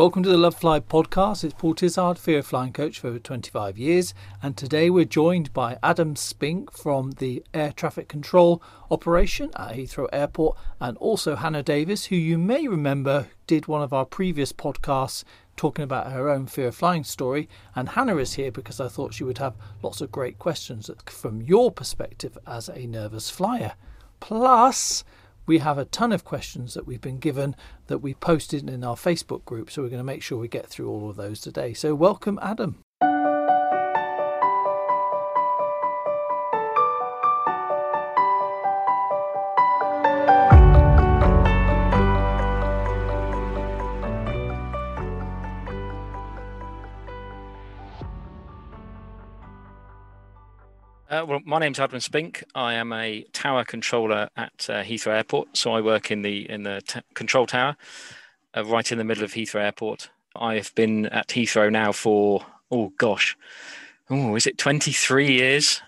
Welcome to the Love Fly podcast. It's Paul Tizard, fear flying coach for over 25 years, and today we're joined by Adam Spink from the air traffic control operation at Heathrow Airport, and also Hannah Davis, who you may remember did one of our previous podcasts talking about her own fear of flying story. And Hannah is here because I thought she would have lots of great questions from your perspective as a nervous flyer. Plus, we have a ton of questions that we've been given that we posted in our Facebook group. So we're going to make sure we get through all of those today. So welcome, Adam. Uh, well, my name's Adam Spink. I am a tower controller at uh, Heathrow Airport. So I work in the in the t- control tower, uh, right in the middle of Heathrow Airport. I've been at Heathrow now for oh gosh, oh is it 23 years?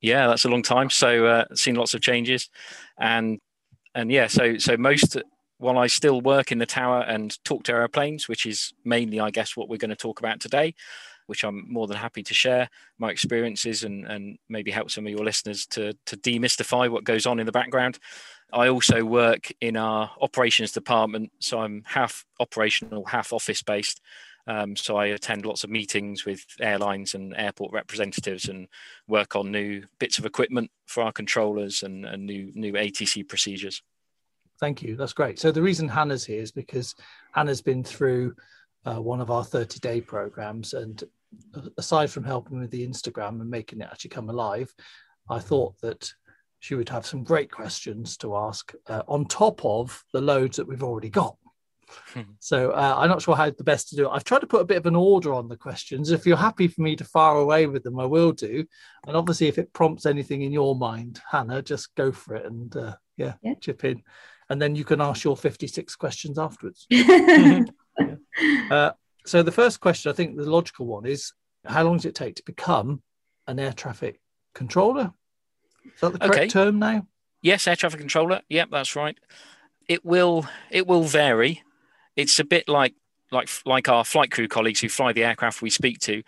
Yeah, that's a long time. So uh, seen lots of changes, and and yeah, so so most while I still work in the tower and talk to airplanes, which is mainly, I guess, what we're going to talk about today which I'm more than happy to share my experiences and, and maybe help some of your listeners to, to demystify what goes on in the background. I also work in our operations department, so I'm half operational, half office based. Um, so I attend lots of meetings with airlines and airport representatives and work on new bits of equipment for our controllers and, and new new ATC procedures. Thank you. That's great. So the reason Hannah's here is because Hannah's been through uh, one of our 30 day programs. And aside from helping with the Instagram and making it actually come alive, I thought that she would have some great questions to ask uh, on top of the loads that we've already got. Hmm. so uh, I'm not sure how the best to do it. I've tried to put a bit of an order on the questions. If you're happy for me to fire away with them, I will do. And obviously, if it prompts anything in your mind, Hannah, just go for it and uh, yeah, yeah, chip in. And then you can ask your 56 questions afterwards. Uh, so the first question, I think the logical one is, how long does it take to become an air traffic controller? Is that the correct okay. term now? Yes, air traffic controller. Yep, that's right. It will it will vary. It's a bit like like like our flight crew colleagues who fly the aircraft we speak to.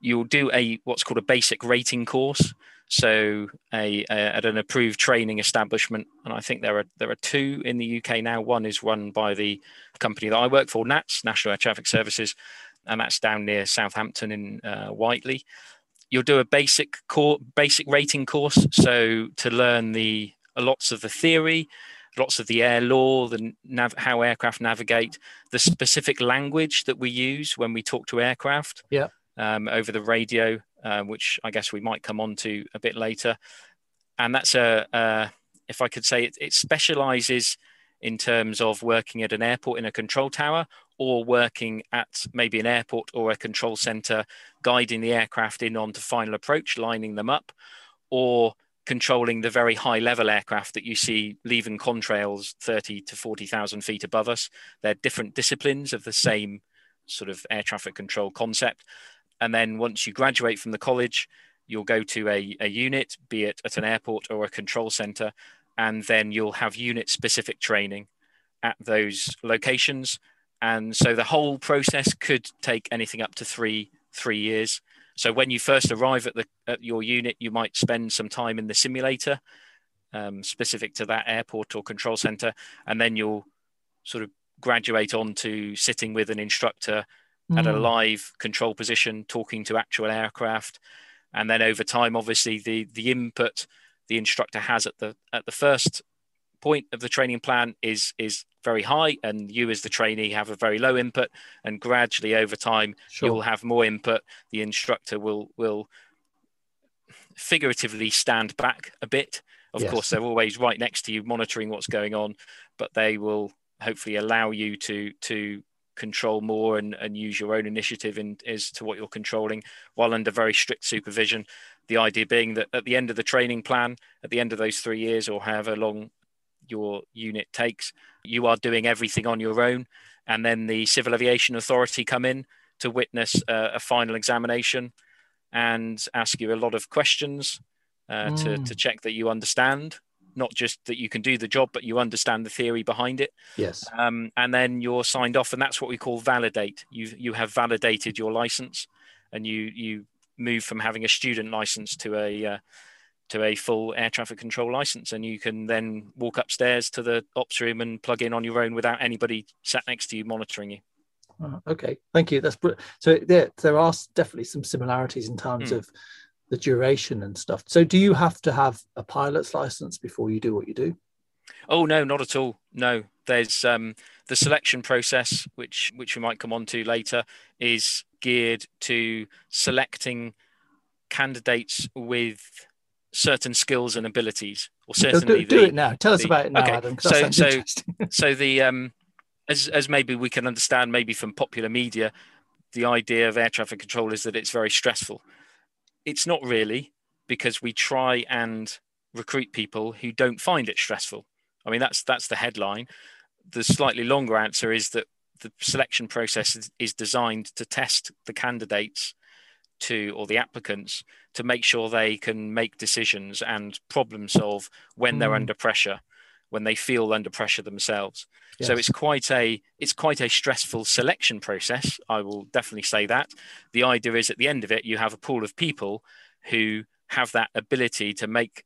You'll do a what's called a basic rating course. So a, a, at an approved training establishment, and I think there are there are two in the UK now. One is run by the company that I work for, NATS, National Air Traffic Services, and that's down near Southampton in uh, Whiteley. You'll do a basic core, basic rating course, so to learn the lots of the theory, lots of the air law, the nav- how aircraft navigate, the specific language that we use when we talk to aircraft. Yeah. Um, over the radio, uh, which I guess we might come on to a bit later. And that's a, uh, if I could say, it, it specializes in terms of working at an airport in a control tower or working at maybe an airport or a control center, guiding the aircraft in onto final approach, lining them up, or controlling the very high level aircraft that you see leaving contrails 30 to 40,000 feet above us. They're different disciplines of the same sort of air traffic control concept. And then once you graduate from the college, you'll go to a, a unit, be it at an airport or a control center, and then you'll have unit specific training at those locations. And so the whole process could take anything up to three three years. So when you first arrive at the at your unit, you might spend some time in the simulator um, specific to that airport or control center, and then you'll sort of graduate on to sitting with an instructor mm. at a live control position, talking to actual aircraft, and then over time, obviously, the the input the instructor has at the at the first point of the training plan is is very high and you as the trainee have a very low input and gradually over time sure. you'll have more input the instructor will will figuratively stand back a bit of yes. course they're always right next to you monitoring what's going on but they will hopefully allow you to to control more and, and use your own initiative in as to what you're controlling while under very strict supervision. The idea being that at the end of the training plan, at the end of those three years or however long your unit takes, you are doing everything on your own. And then the Civil Aviation Authority come in to witness a, a final examination and ask you a lot of questions uh, mm. to, to check that you understand not just that you can do the job, but you understand the theory behind it. Yes. Um, and then you're signed off, and that's what we call validate. You you have validated your license, and you you move from having a student license to a uh, to a full air traffic control license, and you can then walk upstairs to the ops room and plug in on your own without anybody sat next to you monitoring you. Uh, okay, thank you. That's br- so. There, there are definitely some similarities in terms Hmm. of the duration and stuff. So, do you have to have a pilot's license before you do what you do? Oh no, not at all. No, there's um, the selection process, which which we might come on to later, is geared to selecting candidates with certain skills and abilities, or certainly do, do the, it now. Tell us about it now, okay, Adam. so- so- so the um, as as maybe we can understand maybe from popular media, the idea of air traffic control is that it's very stressful. It's not really because we try and recruit people who don't find it stressful. I mean that's that's the headline. The slightly longer answer is that the selection process is, is designed to test the candidates to or the applicants to make sure they can make decisions and problem solve when they're Mm. under pressure when they feel under pressure themselves. So it's quite a it's quite a stressful selection process i will definitely say that. The idea is at the end of it you have a pool of people who have that ability to make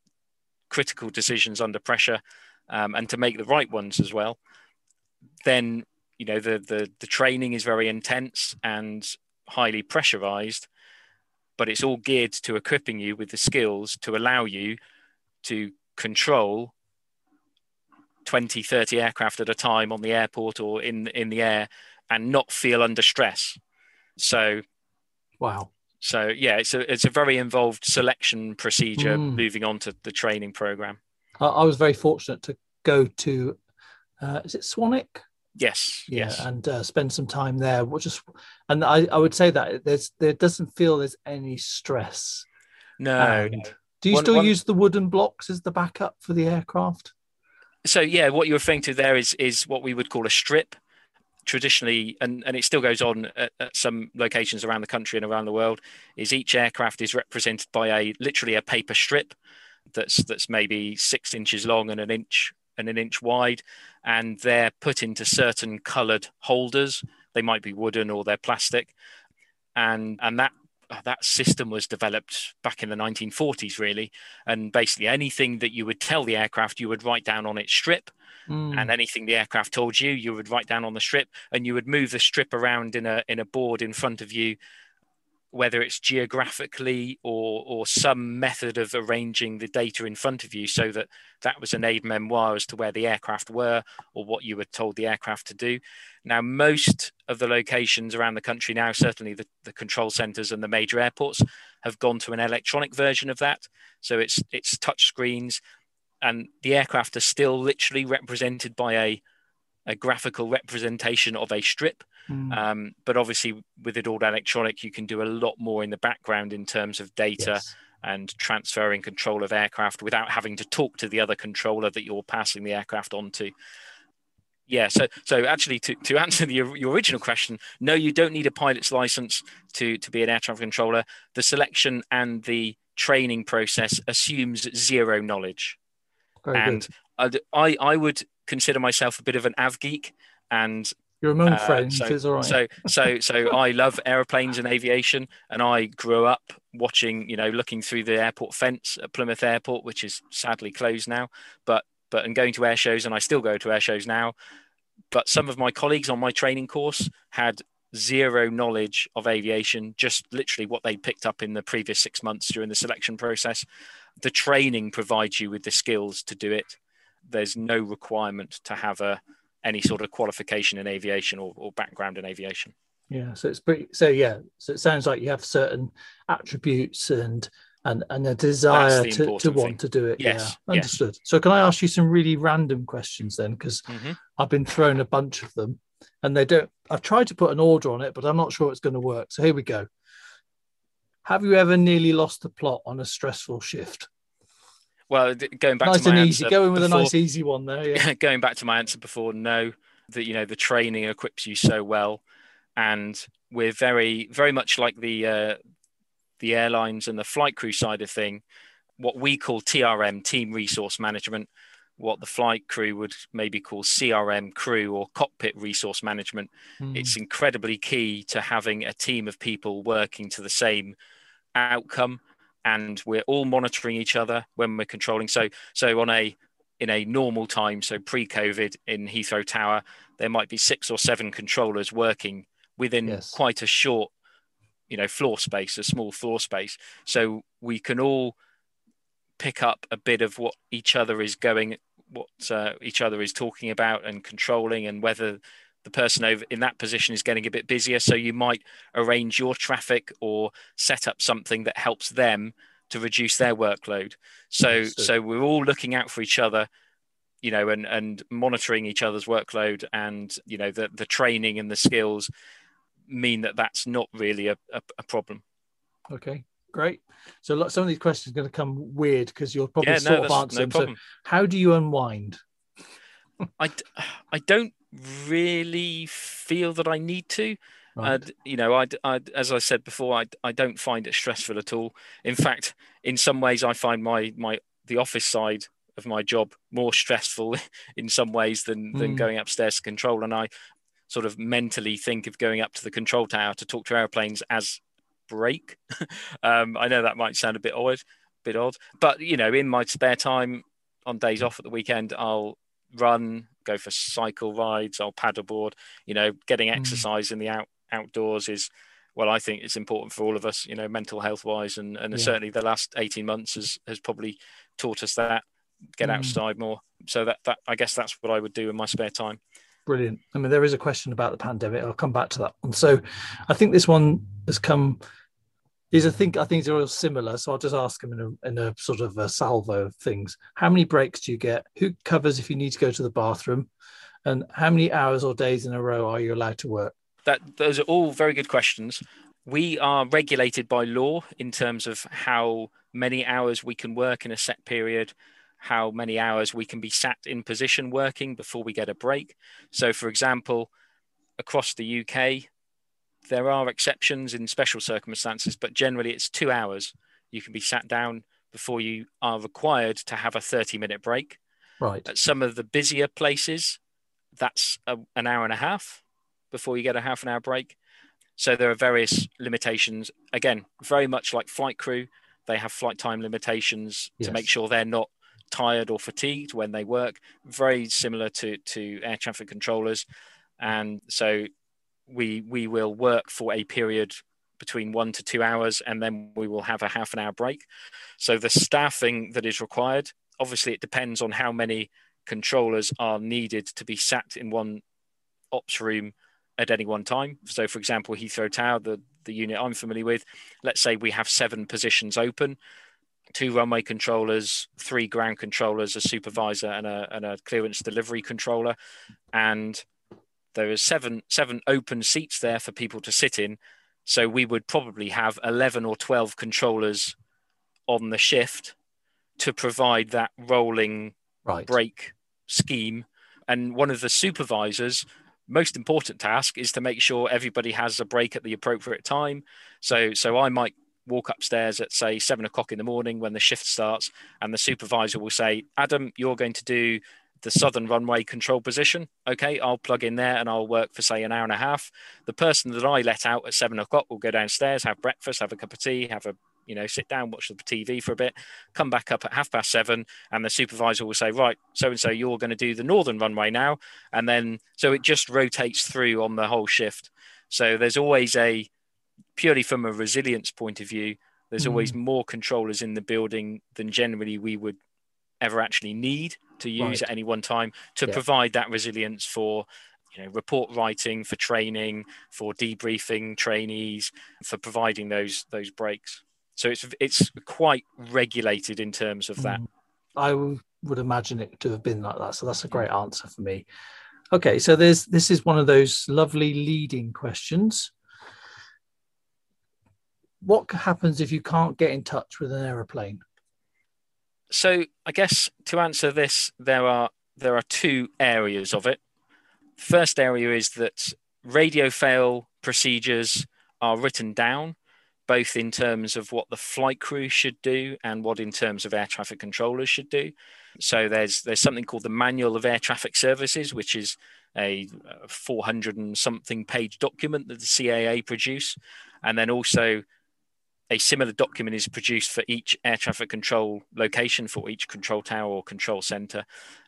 critical decisions under pressure um, and to make the right ones as well. Then you know the, the the training is very intense and highly pressurized but it's all geared to equipping you with the skills to allow you to control 20 30 aircraft at a time on the airport or in in the air and not feel under stress so wow. so yeah it's a it's a very involved selection procedure Mm. moving on to the training program I, I was very fortunate to go to, uh, is it Swanwick? yes yeah, yes and uh, spend some time there. Which just, and I, I would say that there's there doesn't feel there's any stress. no, And. Do you One- still one- use the wooden blocks as the backup for the aircraft? So yeah what you're referring to there is is what we would call a strip traditionally and, and it still goes on at, at some locations around the country and around the world is each aircraft is represented by a literally a paper strip that's that's maybe six inches long and an inch and an inch wide and they're put into certain colored holders. They might be wooden or they're plastic. And and that that system was developed back in the 1940s really and basically anything that you would tell the aircraft you would write down on its strip Mm. and anything the aircraft told you you would write down on the strip and you would move the strip around in a in a board in front of you whether it's geographically or or some method of arranging the data in front of you so that that was an aide-memoire as to where the aircraft were or what you were told the aircraft to do. Now most of the locations around the country now certainly the, the control centers and the major airports have gone to an electronic version of that. So it's it's touch screens and the aircraft are still literally represented by a a graphical representation of a strip Mm. um, but obviously with it all electronic you can do a lot more in the background in terms of data Yes. and transferring control of aircraft without having to talk to the other controller that you're passing the aircraft onto yeah so so actually to, to answer the, your original question no you don't need a pilot's license to to be an air traffic controller the selection and the training process assumes zero knowledge Very and good. I'd- I, I would consider myself a bit of an av geek and You're among uh, friends. so, it's all right. so so so I love aeroplanes and aviation, and I grew up watching, you know, looking through the airport fence at Plymouth Airport, which is sadly closed now, but but and going to air shows, and I still go to air shows now. But some of my colleagues on my training course had zero knowledge of aviation, just literally what they picked up in the previous six months during the selection process. The training provides you with the skills to do it. There's no requirement to have a any sort of qualification in aviation or, or background in aviation. Yeah, so it's pretty. So yeah, so it sounds like you have certain attributes and and and a desire to, to want thing. to do it. Yes, yeah, yes. understood. So can I ask you some really random questions then? Because Mhm. I've been thrown a bunch of them, and they don't. I've tried to put an order on it, but I'm not sure it's going to work. So here we go. Have you ever nearly lost the plot on a stressful shift? Well, going back nice to my and easy. answer Go with before, a nice easy one there. Yeah. going back to my answer before, no, that you know the training equips you so well, and we're very very much like the uh, the airlines and the flight crew side of thing. what we call TRM, team resource management, what the flight crew would maybe call CRM crew or cockpit resource management. Mm. It's incredibly key to having a team of people working to the same outcome and we're all monitoring each other when we're controlling so so on a in a normal time so pre-covid in Heathrow Tower there might be six or seven controllers working within yes. quite a short you know floor space a small floor space so we can all pick up a bit of what each other is going, what uh, each other is talking about and controlling, and whether the person over in that position is getting a bit busier. So you might arrange your traffic or set up something that helps them to reduce their workload. So so we're all looking out for each other, you know, and and monitoring each other's workload, and you know the the training and the skills mean that that's not really a, a, a problem. Okay, Great. So some of these questions are going to come weird because you're probably yeah, sort no, of answering. No so how do you unwind? I, I don't really feel that I need to. Right. You know, I, I, as I said before, I, I don't find it stressful at all. In fact, in some ways, I find my my the office side of my job more stressful in some ways than than mm. going upstairs to control. And I sort of mentally think of going up to the control tower to talk to airplanes as break. um, I know that might sound a bit odd, bit odd, but you know, in my spare time on days off at the weekend, I'll run, go for cycle rides, I'll paddleboard. You know, getting hmm. exercise mm. in the out outdoors is well, I think it's important for all of us. You know, mental health wise, and and yeah. certainly the last eighteen months has has probably taught us that get mm. outside more. So that that I guess that's what I would do in my spare time. Brilliant. I mean, there is a question about the pandemic. I'll come back to that one. So, I think this one has come. Is I think I think they're all similar. So I'll just ask them in a, in a sort of a salvo of things. How many breaks do you get? Who covers if you need to go to the bathroom? And how many hours or days in a row are you allowed to work? That those are all very good questions. We are regulated by law in terms of how many hours we can work in a set period how many hours we can be sat in position working before we get a break. So, for example, across the UK, there are exceptions in special circumstances, but generally it's two hours. You can be sat down before you are required to have a 30 minute break. Right. At some of the busier places, that's a, an hour and a half before you get a half an hour break. So there are various limitations. Again, very much like flight crew, they have flight time limitations yes. to make sure they're not tired or fatigued when they work, very similar to, to air traffic controllers. And so we, we will work for a period between one to two hours and then we will have a half an hour break. So the staffing that is required, obviously, it depends on how many controllers are needed to be sat in one ops room at any one time. So, for example, Heathrow Tower, the, the unit I'm familiar with, let's say we have seven positions open two runway controllers, three ground controllers, a supervisor, and a, and a clearance delivery controller. And there is seven seven open seats there for people to sit in. So we would probably have 11 or 12 controllers on the shift to provide that rolling right. break scheme. And one of the supervisors most important task is to make sure everybody has a break at the appropriate time. So, so I might walk upstairs at say seven o'clock in the morning when the shift starts, and the supervisor will say, Adam, you're going to do the southern runway control position. Okay, I'll plug in there and I'll work for say an hour and a half. The person that I let out at seven o'clock will go downstairs, have breakfast, have a cup of tea, have a you know, sit down, watch the TV for a bit, come back up at half past seven, and the supervisor will say, Right, so and so, you're going to do the northern runway now. And then, so it just rotates through on the whole shift. So there's always a purely from a resilience point of view, there's mm. always more controllers in the building than generally we would ever actually need to use right. at any one time to yeah. provide that resilience for you know report writing for training for debriefing trainees for providing those those breaks so it's it's quite regulated in terms of that mm. i would imagine it to have been like that so that's a great answer for me okay so there's this is one of those lovely leading questions what happens if you can't get in touch with an aeroplane? So I guess to answer this, there are there are two areas of it. First area is that radio fail procedures are written down both in terms of what the flight crew should do and what in terms of air traffic controllers should do. So there's there's something called the Manual of Air Traffic Services, which is a 400 and something page document that the CAA produce, and then also a similar document is produced for each air traffic control location for each control tower or control center.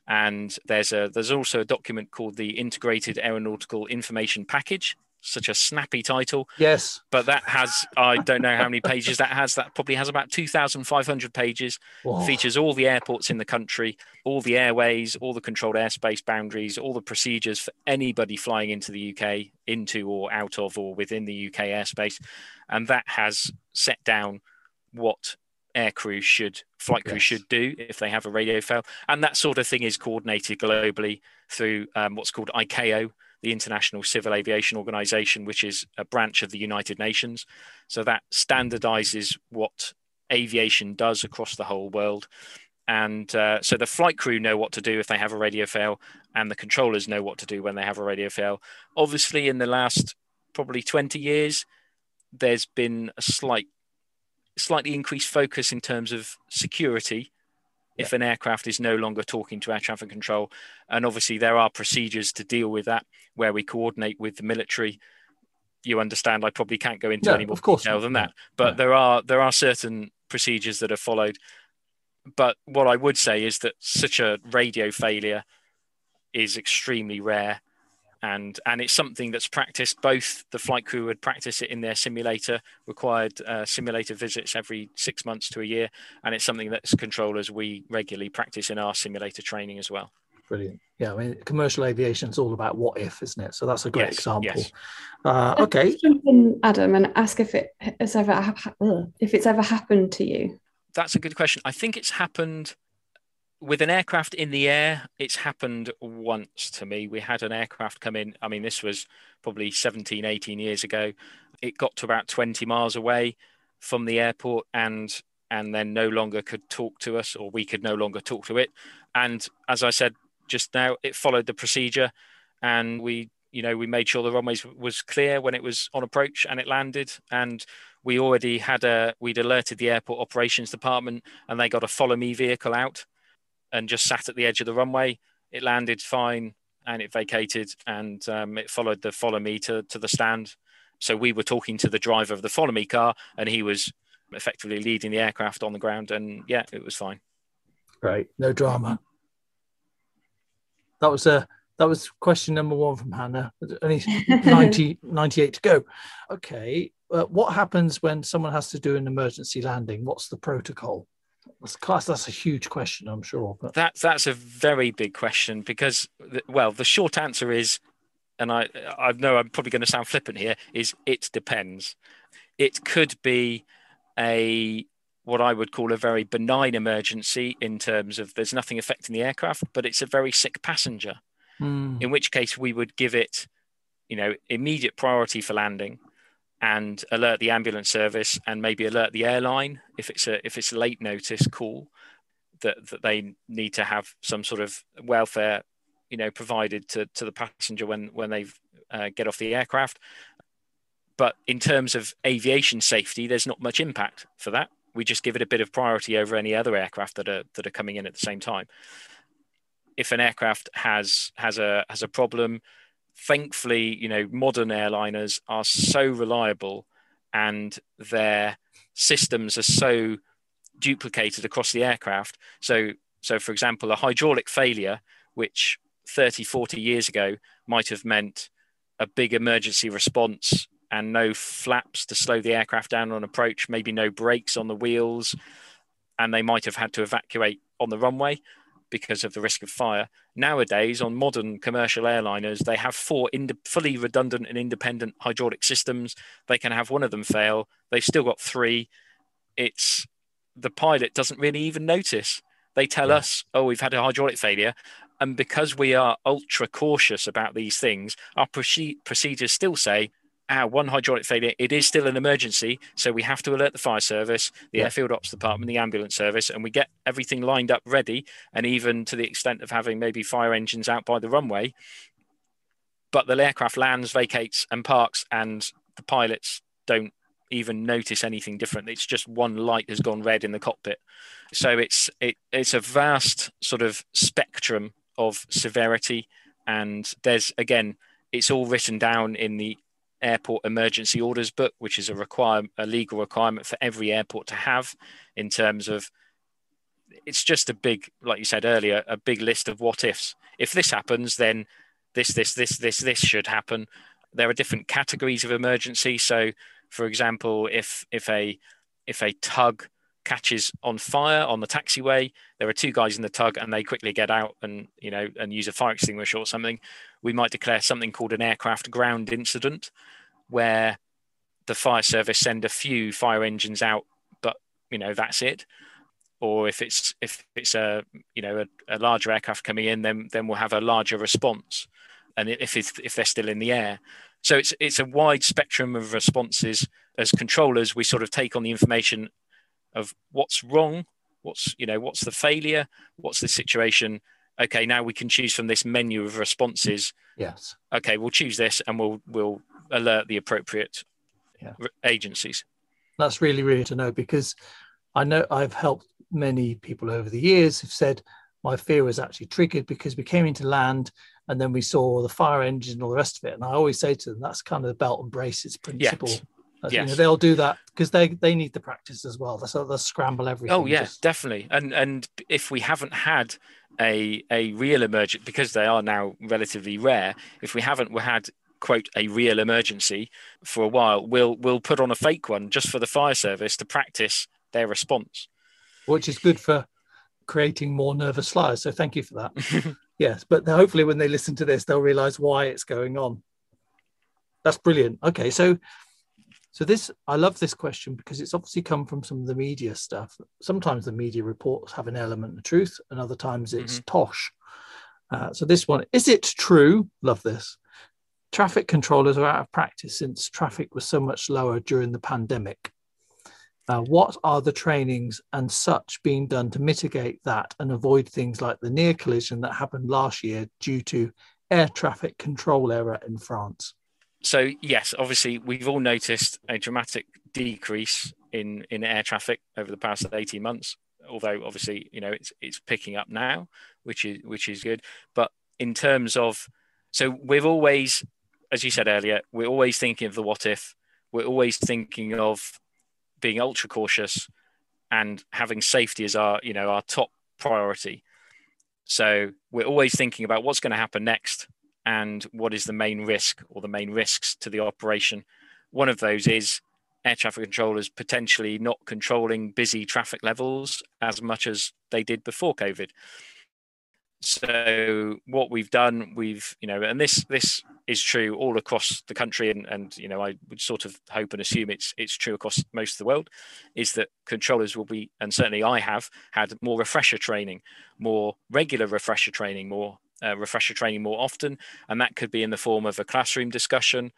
And there's a there's also a document called the integrated aeronautical information package such a snappy title. Yes. But that has, I don't know how many pages that has. That probably has about 2,500 pages. Whoa. Features all the airports in the country, all the airways, all the controlled airspace boundaries, all the procedures for anybody flying into the UK, into or out of or within the UK airspace. And that has set down what air crews should, flight crews yes. should do if they have a radio fail. And that sort of thing is coordinated globally through um, what's called ICAO, the International Civil Aviation Organization, which is a branch of the United Nations. So that standardizes what aviation does across the whole world. And uh, so the flight crew know what to do if they have a radio fail, and the controllers know what to do when they have a radio fail. Obviously, in the last probably 20 years, there's been a slight, slightly increased focus in terms of security if an aircraft is no longer talking to air traffic control. And obviously, there are procedures to deal with that where we coordinate with the military. You understand? I probably can't go into any more of course detail than that, but there are there are certain procedures that are followed. But what I would say is that such a radio failure is extremely rare and and it's something that's practiced. Both the flight crew would practice it in their simulator, required uh, simulator visits every six months to a year, and it's something that as controllers we regularly practice in our simulator training as well. Brilliant. Yeah, I mean, commercial aviation is all about what if, isn't it? So that's a great yes, example. Yes. Uh, okay. Jump in, Adam, and ask if it has ever if it's ever happened to you. That's a good question. I think it's happened with an aircraft in the air, it's happened once to me. We had an aircraft come in. I mean, this was probably 17, 18 years ago. It got to about 20 miles away from the airport and and then no longer could talk to us or we could no longer talk to it. And as I said just now, it followed the procedure and we you know we made sure the runways was clear when it was on approach and it landed and we already had a we'd alerted the airport operations department and they got a follow me vehicle out and just sat at the edge of the runway. It landed fine and it vacated and um, it followed the follow me to, to the stand. So we were talking to the driver of the follow me car and he was effectively leading the aircraft on the ground. And yeah, it was fine. Great. No drama. That was a. Uh, that was question number one from Hannah. Only 90, 98 to go. Okay. Uh, what happens when someone has to do an emergency landing? What's the protocol? That's class. That's a huge question, I'm sure. But that's that's a very big question because, well, the short answer is, and I I know I'm probably going to sound flippant here, is it depends. It could be a what I would call a very benign emergency in terms of there's nothing affecting the aircraft, but it's a very sick passenger. Mm. In which case we would give it, you know, immediate priority for landing and alert the ambulance service and maybe alert the airline if it's a if it's a late notice call that that they need to have some sort of welfare you know provided to to the passenger when when they uh, get off the aircraft. But in terms of aviation safety there's not much impact for that. We just give it a bit of priority over any other aircraft that are that are coming in at the same time. If an aircraft has has a has a problem thankfully, you know, modern airliners are so reliable and their systems are so duplicated across the aircraft. So, so for example, a hydraulic failure, which 30, 40 years ago might have meant a big emergency response and no flaps to slow the aircraft down on approach, maybe no brakes on the wheels, and they might have had to evacuate on the runway because of the risk of fire. Nowadays, on modern commercial airliners, they have four ind- fully redundant and independent hydraulic systems. They can have one of them fail. They've still got three. It's the pilot doesn't really even notice. They tell yeah. us, "Oh, we've had a hydraulic failure," and because we are ultra cautious about these things, our proce- procedures still say our one hydraulic failure, it is still an emergency. So we have to alert the fire service, the yeah. airfield ops department, the ambulance service, and we get everything lined up ready. And even to the extent of having maybe fire engines out by the runway. But the aircraft lands, vacates, and parks, and the pilots don't even notice anything different. It's just one light has gone red in the cockpit. So it's it, it's a vast sort of spectrum of severity, and there's again, it's all written down in the airport emergency orders book, which is a require a legal requirement for every airport to have in terms of it's just a big, like you said earlier, a big list of what ifs. If this happens, then this, this, this, this, this should happen. There are different categories of emergency. So, for example, if if a if a tug catches on fire on the taxiway, there are two guys in the tug, and they quickly get out and you know and use a fire extinguisher or something. We might declare something called an aircraft ground incident, where the fire service send a few fire engines out, but you know that's it or if it's if it's a you know a, a, larger aircraft coming in, then then we'll have a larger response, and if it's, if they're still in the air, so it's it's a wide spectrum of responses. As controllers, we sort of take on the information of what's wrong, what's you know what's the failure, what's the situation. Okay, now we can choose from this menu of responses. Yes. Okay, we'll choose this, and we'll we'll alert the appropriate yeah. agencies. That's really really to know because I know I've helped many people over the years have said my fear was actually triggered because we came into land and then we saw the fire engine and all the rest of it. And I always say to them, that's kind of the belt and braces principle. Yes. Yes. You know, they'll do that because they they need the practice as well. So they'll scramble everything. Oh yeah, just... definitely. And and if we haven't had a a real emergent because they are now relatively rare, if we haven't had quote a real emergency for a while, we'll we'll put on a fake one just for the fire service to practice their response which is good for creating more nervous flyers. So thank you for that. yes, but hopefully when they listen to this, they'll realize why it's going on. That's brilliant. Okay, so so this I love this question because it's obviously come from some of the media stuff. Sometimes the media reports have an element of truth, and other times it's mm-hmm. tosh. Uh, so this one is it true? Love this. Traffic controllers are out of practice since traffic was so much lower during the pandemic. Uh, what are the trainings and such being done to mitigate that and avoid things like the near collision that happened last year due to air traffic control error in France? So yes, obviously we've all noticed a dramatic decrease in in air traffic over the past 18 months. Although obviously you know it's it's picking up now, which is which is good. But in terms of so we've always, as you said earlier, we're always thinking of the what if. We're always thinking of being ultra cautious and having safety as our you know our top priority so we're always thinking about what's going to happen next and what is the main risk or the main risks to the operation? One of those is air traffic controllers potentially not controlling busy traffic levels as much as they did before covid. So what we've done we've you know and this this is true all across the country and and you know i would sort of hope and assume it's it's true across most of the world is that controllers will be and certainly i have had more refresher training more regular refresher training more uh, refresher training more often and that could be in the form of a classroom discussion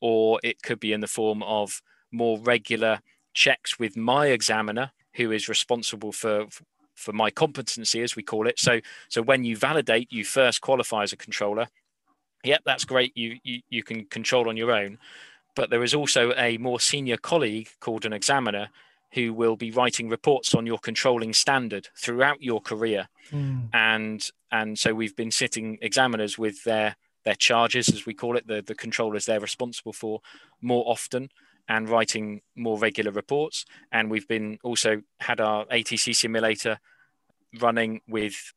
or it could be in the form of more regular checks with my examiner who is responsible for for my competency, as we call it. So, so when you validate, you first qualify as a controller. Yep, that's great. You, you you can control on your own, but there is also a more senior colleague called an examiner who will be writing reports on your controlling standard throughout your career. Mm. And and so we've been sitting examiners with their their charges, as we call it, the the controllers they're responsible for, more often and writing more regular reports. And we've been also had our ATC simulator running with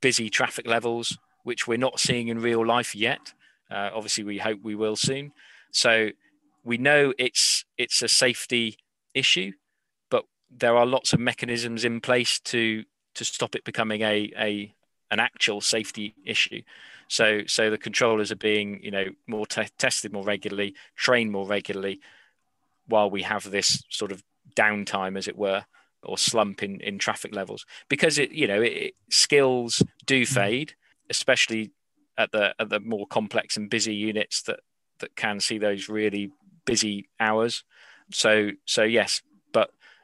busy traffic levels, which we're not seeing in real life yet. Uh, obviously, we hope we will soon. So we know it's it's a safety issue, there are lots of mechanisms in place to to stop it becoming a a an actual safety issue. So so the controllers are being you know more te- tested more regularly, trained more regularly, while we have this sort of downtime, as it were, or slump in, in traffic levels, because it you know it, skills do mm. fade, especially at the at the more complex and busy units that that can see those really busy hours. So so yes,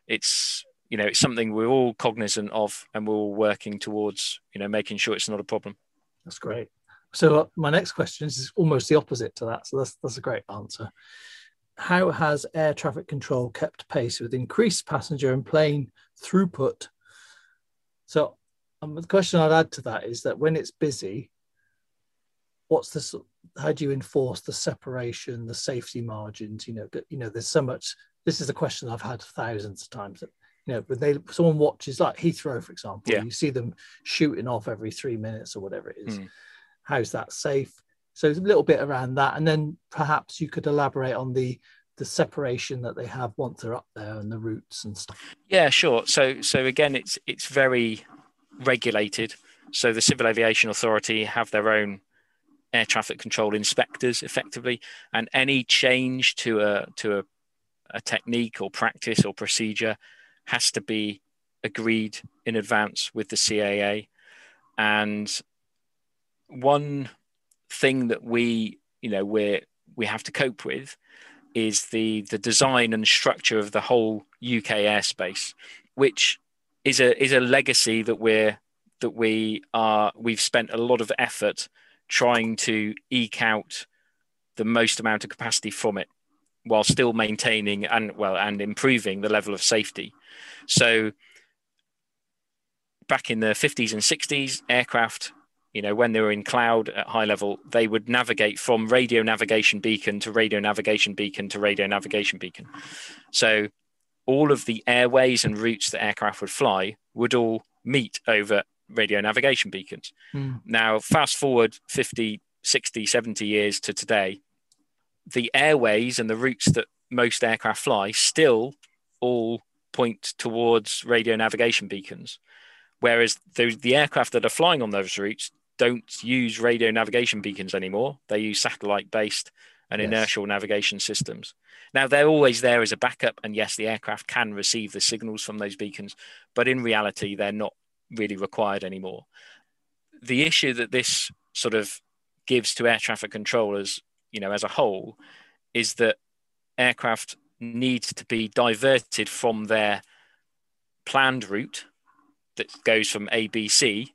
it's you know it's something we're all cognizant of and we're all working towards you know making sure it's not a problem. That's great. So uh, my next question is almost the opposite to that. So that's that's a great answer. how has air traffic control kept pace with increased passenger and plane throughput? So, um, the question I'd add to that is that when it's busy, what's this how do you enforce the separation, the safety margins? You know, you know, there's so much. This is a question I've had thousands of times. That, you know, when they someone watches like Heathrow, for example, yeah. you see them shooting off every three minutes or whatever it is. Mm. How's that safe? So it's a little bit around that, and then perhaps you could elaborate on the the separation that they have once they're up there and the routes and stuff. Yeah, sure. So so again, it's it's very regulated. So the Civil Aviation Authority have their own air traffic control inspectors effectively, and any change to a to a, a technique or practice or procedure has to be agreed in advance with the CAA. And one thing that we, you know, we we have to cope with is the the design and structure of the whole UK airspace, which is a is a legacy that we're that we are we've spent a lot of effort trying to eke out the most amount of capacity from it while still maintaining and well and improving the level of safety so back in the 50s and 60s aircraft you know when they were in cloud at high level they would navigate from radio navigation beacon to radio navigation beacon to radio navigation beacon so all of the airways and routes that aircraft would fly would all meet over radio navigation beacons. Mm. Now, fast forward 50, 60, 70 years to today, the airways and the routes that most aircraft fly still all point towards radio navigation beacons. Whereas the, the aircraft that are flying on those routes don't use radio navigation beacons anymore. They use satellite based and yes. inertial navigation systems. Now, they're always there as a backup. And yes, the aircraft can receive the signals from those beacons, but in reality, they're not really required anymore. The issue that this sort of gives to air traffic controllers, you know, as a whole, is that aircraft need to be diverted from their planned route that goes from ABC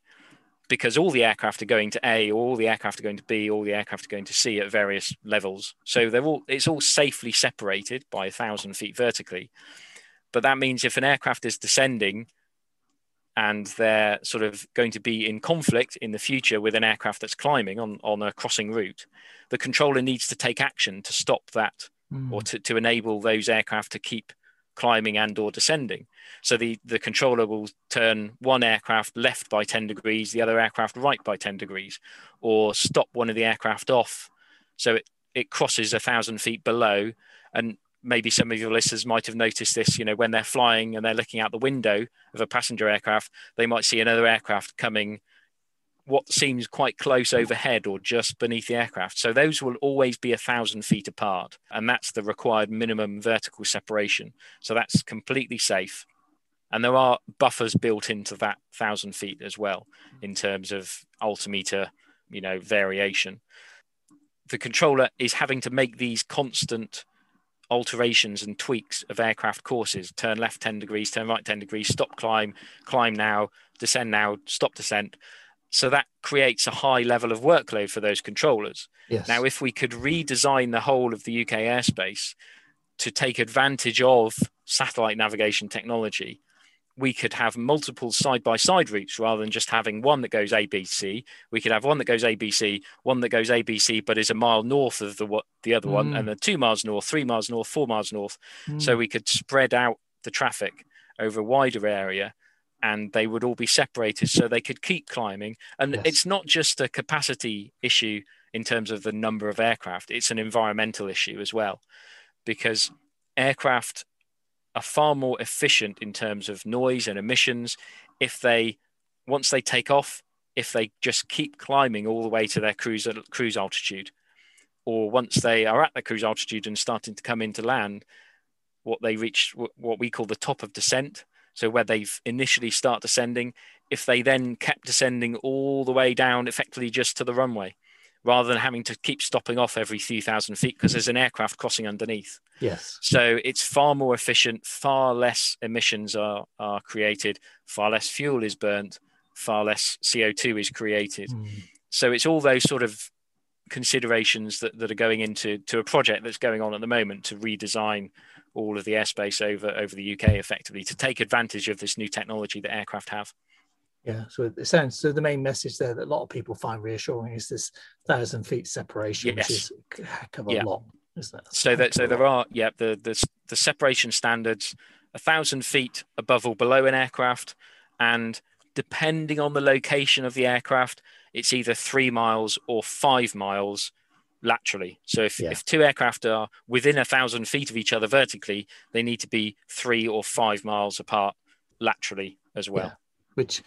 because all the aircraft are going to A, all the aircraft are going to B, all the aircraft are going to C at various levels. So they're all it's all safely separated by a thousand feet vertically. But that means if an aircraft is descending and they're sort of going to be in conflict in the future with an aircraft that's climbing on, on a crossing route, the controller needs to take action to stop that mm. or to, to enable those aircraft to keep climbing and or descending. So the, the controller will turn one aircraft left by 10 degrees, the other aircraft right by 10 degrees, or stop one of the aircraft off so it, it crosses a thousand feet below and maybe some of your listeners might have noticed this you know when they're flying and they're looking out the window of a passenger aircraft they might see another aircraft coming what seems quite close overhead or just beneath the aircraft. So those will always be a thousand feet apart and that's the required minimum vertical separation. So that's completely safe. And there are buffers built into that thousand feet as well in terms of altimeter you know variation. The controller is having to make these constant alterations and tweaks of aircraft courses. Turn left 10 degrees turn right 10 degrees stop climb climb now descend now stop descent. So that creates a high level of workload for those controllers. Yes. now if we could redesign the whole of the uk airspace to take advantage of satellite navigation technology we could have multiple side by side routes rather than just having one that goes ABC. We could have one that goes ABC, one that goes ABC, but is a mile north of the what the other mm. one, and then two miles north, three miles north, four miles north. Mm. So we could spread out the traffic over a wider area and they would all be separated so they could keep climbing. And yes. it's not just a capacity issue in terms of the number of aircraft, it's an environmental issue as well, because aircraft are far more efficient in terms of noise and emissions if they once they take off if they just keep climbing all the way to their cruise cruise altitude. Or once they are at the cruise altitude and starting to come into land what they reach what we call the top of descent. So where they've initially start descending if they then kept descending all the way down effectively just to the runway rather than having to keep stopping off every few thousand feet because there's an aircraft crossing underneath. Yes. So it's far more efficient, far less emissions are, are created, far less fuel is burnt, far less CO2 is created. Mm. So it's all those sort of considerations that, that are going into to a project that's going on at the moment to redesign all of the airspace over over the UK effectively to take advantage of this new technology that aircraft have. Yeah, so it sounds so. The main message there that a lot of people find reassuring is this thousand feet separation, yes. which is a heck of a yeah. lot, isn't it? So that so there are yeah the the the separation standards a thousand feet above or below an aircraft, and depending on the location of the aircraft, it's either three miles or five miles laterally. So if, yeah. if two aircraft are within a thousand feet of each other vertically, they need to be three or five miles apart laterally as well. Yeah. Which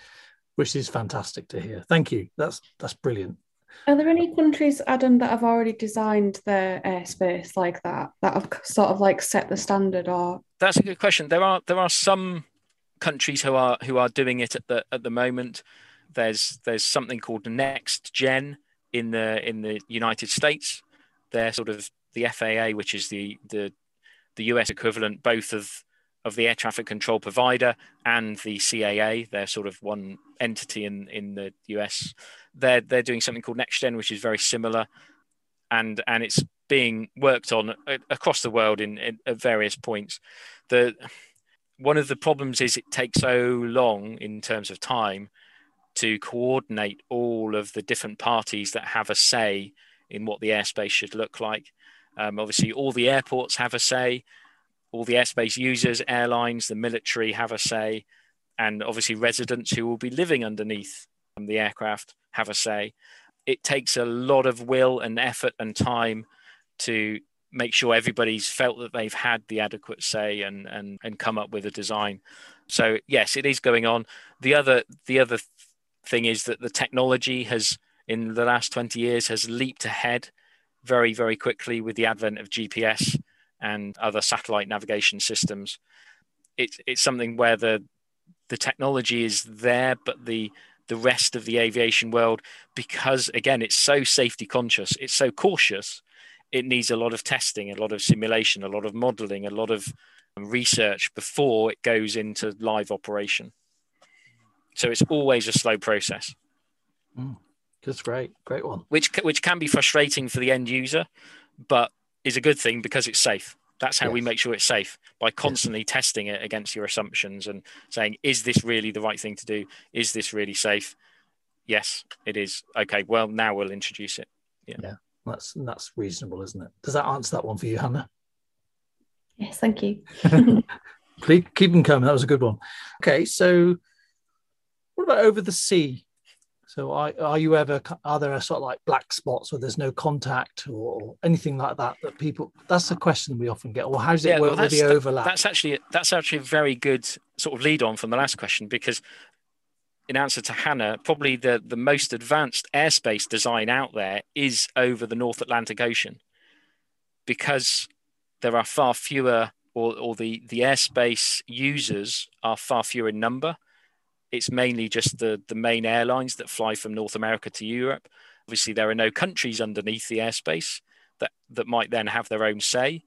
which is fantastic to hear. Thank you. That's that's brilliant. Are there any countries, Adam, that have already designed their airspace like that, that have sort of like set the standard or that's a good question. There are there are some countries who are who are doing it at the at the moment. There's there's something called Next Gen in the in the United States. They're sort of the FAA, which is the the the US equivalent, both of of the air traffic control provider and the CAA. They're sort of one entity in in the US. They're they're doing something called Next Gen, which is very similar, and and it's being worked on across the world in, in at various points. The one of the problems is it takes so long in terms of time to coordinate all of the different parties that have a say in what the airspace should look like. Um, obviously, all the airports have a say, all the airspace users, airlines, the military have a say, and obviously, residents who will be living underneath um, the aircraft have a say. It takes a lot of will and effort and time to make sure everybody's felt that they've had the adequate say and and and come up with a design. So yes, it is going on. The other the other thing is that the technology has in the last 20 years has leaped ahead very very quickly with the advent of GPS and other satellite navigation systems. It's it's something where the the technology is there, but the the rest of the aviation world, because again, it's so safety conscious, it's so cautious, it needs a lot of testing, a lot of simulation, a lot of modeling, a lot of research before it goes into live operation. So it's always a slow process. Mm, that's great, great one. Which which can be frustrating for the end user, but is a good thing because it's safe. That's how yes. we make sure it's safe by constantly yes. testing it against your assumptions and saying, is this really the right thing to do? Is this really safe? Yes, it is. Okay, well, now we'll introduce it. Yeah. yeah. That's that's reasonable, isn't it? Does that answer that one for you, Hannah? Yes, thank you. keep, keep them coming. That was a good one. Okay, so what about over the sea? So are, are you ever are there sort of like black spots where there's no contact or anything like that that people that's the question we often get. Well, how does it yeah, work well, with the overlap? That's actually that's actually a very good sort of lead on from the last question because in answer to Hannah, probably the, the most advanced airspace design out there is over the North Atlantic Ocean because there are far fewer or, or the, the airspace users are far fewer in number it's mainly just the, the main airlines that fly from North America to Europe. Obviously, there are no countries underneath the airspace that, that might then have their own say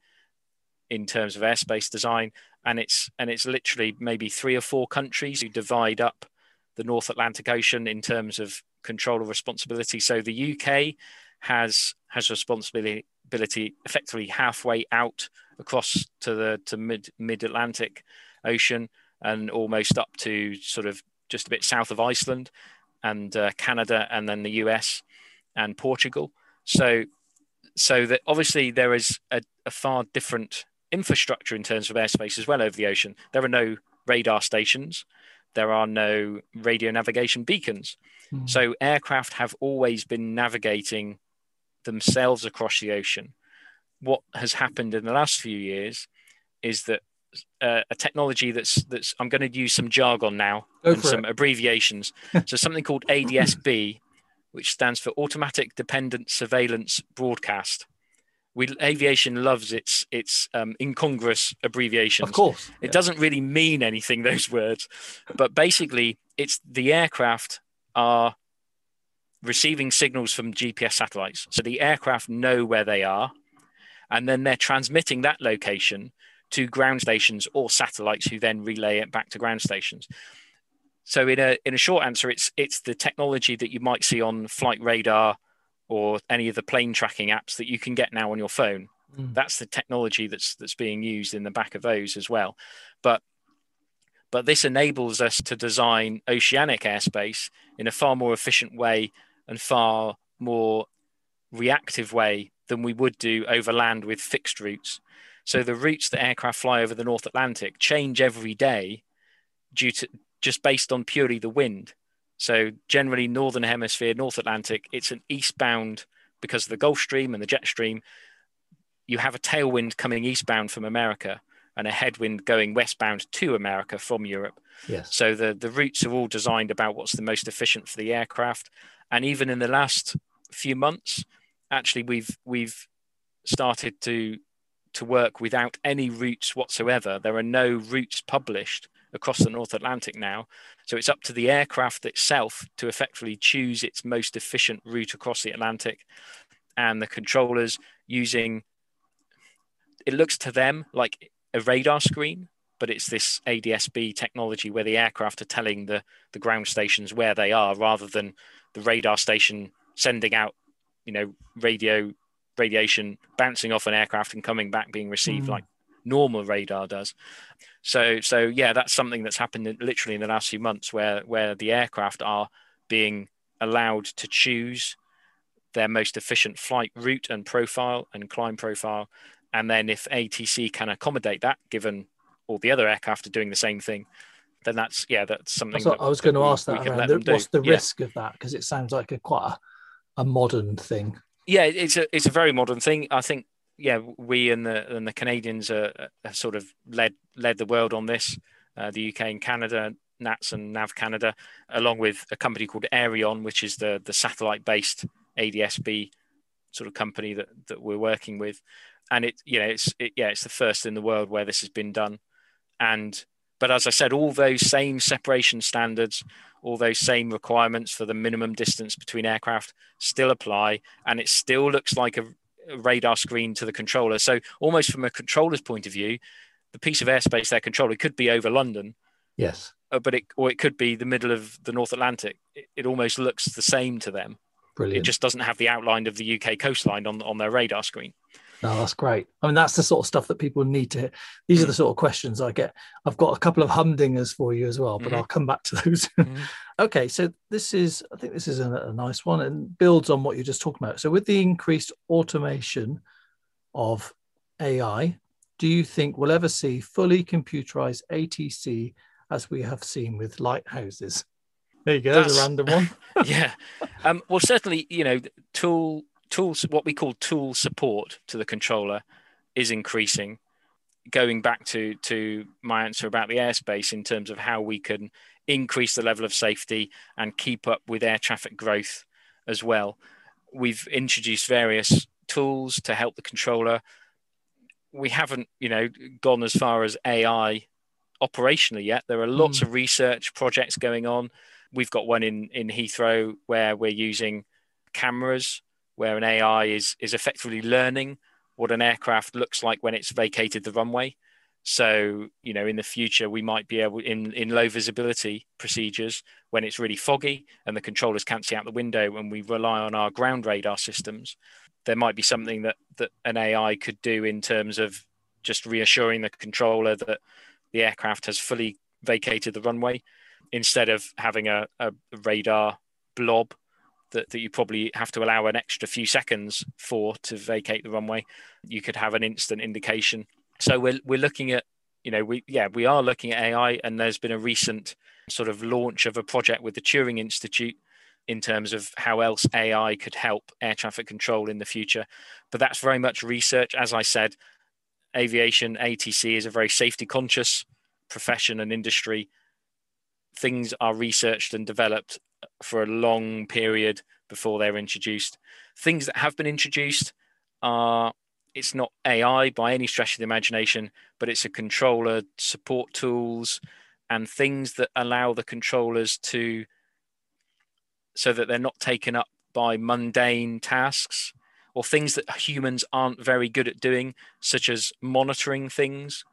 in terms of airspace design. And it's and it's literally maybe three or four countries who divide up the North Atlantic Ocean in terms of control of responsibility. So the UK has has responsibility effectively halfway out across to the to mid mid Atlantic Ocean and almost up to sort of just a bit south of Iceland and uh, Canada, and then the US and Portugal. So, so that obviously there is a, a far different infrastructure in terms of airspace as well over the ocean. There are no radar stations. There are no radio navigation beacons. Mm. So aircraft have always been navigating themselves across the ocean. What has happened in the last few years is that uh, a technology that's that's I'm going to use some jargon now Go and some it. abbreviations. so something called ADSB, which stands for Automatic Dependent Surveillance Broadcast. We aviation loves its its um, incongruous abbreviations. Of course, it yeah. doesn't really mean anything those words, but basically, it's the aircraft are receiving signals from GPS satellites. So the aircraft know where they are, and then they're transmitting that location to ground stations or satellites who then relay it back to ground stations. So in a in a short answer, it's it's the technology that you might see on flight radar or any of the plane tracking apps that you can get now on your phone. Mm. That's the technology that's that's being used in the back of those as well. But but this enables us to design oceanic airspace in a far more efficient way and far more reactive way than we would do over land with fixed routes. So the routes that aircraft fly over the North Atlantic change every day due to just based on purely the wind. So generally, northern hemisphere, North Atlantic, it's an eastbound because of the Gulf Stream and the jet stream. You have a tailwind coming eastbound from America and a headwind going westbound to America from Europe. Yes. So the the routes are all designed about what's the most efficient for the aircraft. And even in the last few months, actually, we've we've started to to work without any routes whatsoever. There are no routes published across the North Atlantic now. So it's up to the aircraft itself to effectively choose its most efficient route across the Atlantic. And the controllers using it looks to them like a radar screen, but it's this ADSB technology where the aircraft are telling the, the ground stations where they are rather than the radar station sending out, you know, radio radiation bouncing off an aircraft and coming back being received Mm. like normal radar does. So so yeah, that's something that's happened in, literally in the last few months where where the aircraft are being allowed to choose their most efficient flight route and profile and climb profile. And then if ATC can accommodate that, given all the other aircraft are doing the same thing, then that's yeah, that's something. So that- I was going to we- ask that what's the Yeah. risk of that? Because it sounds like a quite a, a modern thing. Yeah it's a it's a very modern thing. I think yeah we and the and the canadians are, are sort of led led the world on this uh, the uk and canada nats and nav canada along with a company called Aireon, which is the the satellite based adsb sort of company that that we're working with. And it you know it's it, yeah it's the first in the world where this has been done. And but as i said all those same separation standards all those same requirements for the minimum distance between aircraft still apply and it still looks like a, radar screen to the controller so almost from a controller's point of view the piece of airspace they're controlling could be over london Yes. uh, but it or it could be the middle of the north atlantic it, it almost looks the same to them Brilliant. it just doesn't have the outline of the uk coastline on on their radar screen No, that's great. I mean, that's the sort of stuff that people need to. These are Mm. the sort of questions I get. I've got a couple of humdingers for you as well, but Mhm. I'll come back to those. Mhm. okay, so this is, I think this is a, a nice one and builds on what you're just talking about. So, with the increased automation of AI, do you think we'll ever see fully computerized ATC as we have seen with lighthouses? There you go, there's a random one. yeah. Um, well, certainly, you know, tool tools, what we call tool support to the controller, is increasing. Going back to to my answer about the airspace in terms of how we can increase the level of safety and keep up with air traffic growth as well. We've introduced various tools to help the controller. We haven't, you know, gone as far as AI operationally yet. There are lots hmm. of research projects going on we've got one in in Heathrow where we're using cameras where an AI is is effectively learning what an aircraft looks like when it's vacated the runway. So you know, in the future, we might be able in in low visibility procedures when it's really foggy and the controllers can't see out the window, and we rely on our ground radar systems. There might be something that that an AI could do in terms of just reassuring the controller that the aircraft has fully vacated the runway instead of having a, a radar blob that, that you probably have to allow an extra few seconds for to vacate the runway. You could have an instant indication. So we're, we're looking at you know we yeah we are looking at ai and there's been a recent sort of launch of a project with the turing institute in terms of how else ai could help air traffic control in the future. But that's very much research. As i said aviation atc is a very safety conscious profession and industry. Things are researched and developed for a long period before they're introduced. Things that have been introduced are it's not AI by any stretch of the imagination, but it's a controller support tools and things that allow the controllers to so that they're not taken up by mundane tasks or things that humans aren't very good at doing, such as monitoring things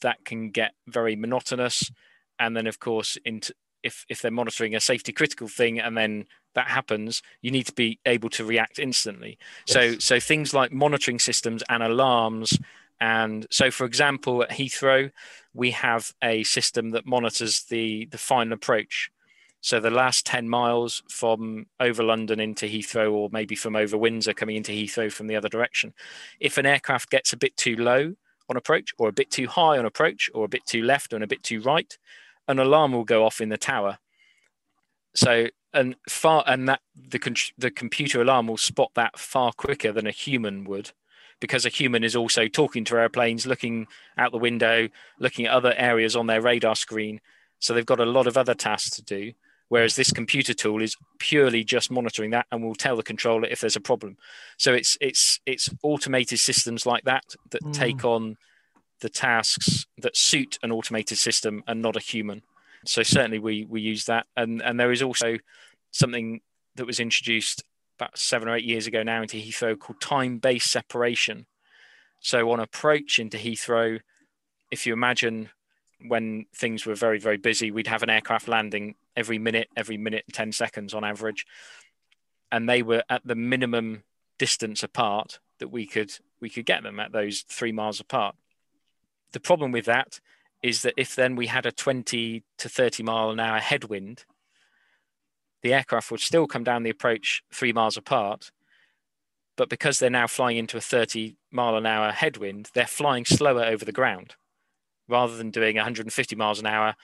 that can get very monotonous and then of course into if if they're monitoring a safety critical thing and then that happens, you need to be able to react instantly. Yes. So so things like monitoring systems and alarms. And so, for example, at Heathrow, we have a system that monitors the the final approach. So the last 10 miles from over London into Heathrow, or maybe from over Windsor coming into Heathrow from the other direction. If an aircraft gets a bit too low on approach, or a bit too high on approach, or a bit too left and a bit too right, an alarm will go off in the tower. So and far and that the the computer alarm will spot that far quicker than a human would because a human is also talking to airplanes looking out the window looking at other areas on their radar screen so they've got a lot of other tasks to do whereas this computer tool is purely just monitoring that and will tell the controller if there's a problem so it's it's it's automated systems like that that mm. take on the tasks that suit an automated system and not a human. So certainly we we use that. And and there is also something that was introduced about seven or eight years ago now into heathrow called time-based separation. So on approach into heathrow if you imagine when things were very very busy we'd have an aircraft landing every minute every minute and 10 seconds on average. And they were at the minimum distance apart that we could we could get them at those three miles apart the problem with that is that if then we had a 20 to 30 mile an hour headwind the aircraft would still come down the approach three miles apart but because they're now flying into a 30 mile an hour headwind they're flying slower over the ground rather than doing 150 miles an hour,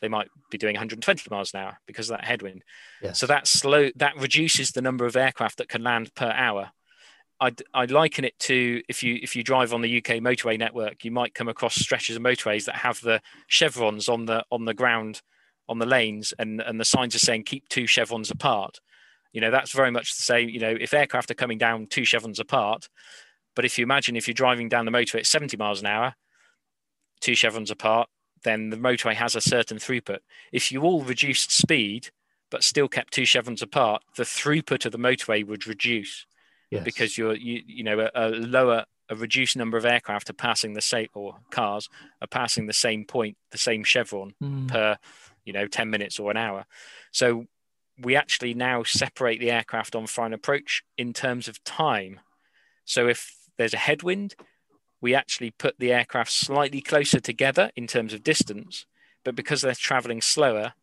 they might be doing 120 miles an hour because of that headwind. Yes. So that slow that reduces the number of aircraft that can land per hour. I'd, I'd liken it to if you if you drive on the UK motorway network, you might come across stretches of motorways that have the chevrons on the on the ground on the lanes, and and the signs are saying keep two chevrons apart. You know that's very much the same. You know if aircraft are coming down two chevrons apart, but if you imagine if you're driving down the motorway at 70 miles an hour, two chevrons apart, then the motorway has a certain throughput. If you all reduced speed but still kept two chevrons apart, the throughput of the motorway would reduce yes. because you're you you know a, a, lower a reduced number of aircraft are passing the same or cars are passing the same point, the same chevron mm. per you know 10 minutes or an hour. So we actually now separate the aircraft on final approach in terms of time. So if there's a headwind, we actually put the aircraft slightly closer together in terms of distance, but because they're traveling slower,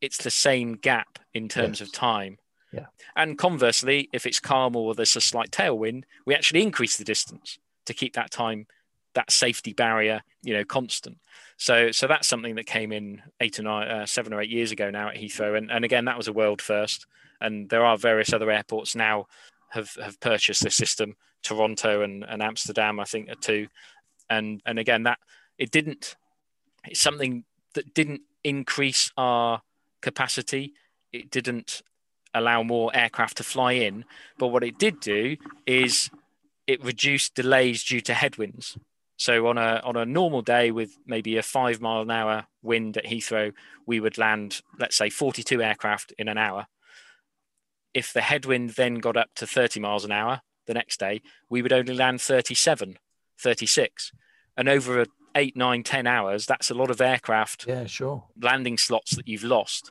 it's the same gap in terms yes. of time. Yeah. And conversely, if it's calm or there's a slight tailwind, we actually increase the distance to keep that time, that safety barrier, you know, constant. So, so that's something that came in eight or nine, uh, seven or eight years ago now at Heathrow, and, and again that was a world first. And there are various other airports now have have purchased this system Toronto and, and Amsterdam, I think, are two. And and again, that it didn't. It's something that didn't increase our capacity. It didn't allow more aircraft to fly in. But what it did do is it reduced delays due to headwinds. So on a on a normal day with maybe a five mile an hour wind at Heathrow, we would land, let's say, 42 aircraft in an hour. If the headwind then got up to 30 miles an hour, the next day, we would only land 37, 36. And over eight, nine, 10 hours, that's a lot of aircraft yeah, sure. landing slots that you've lost.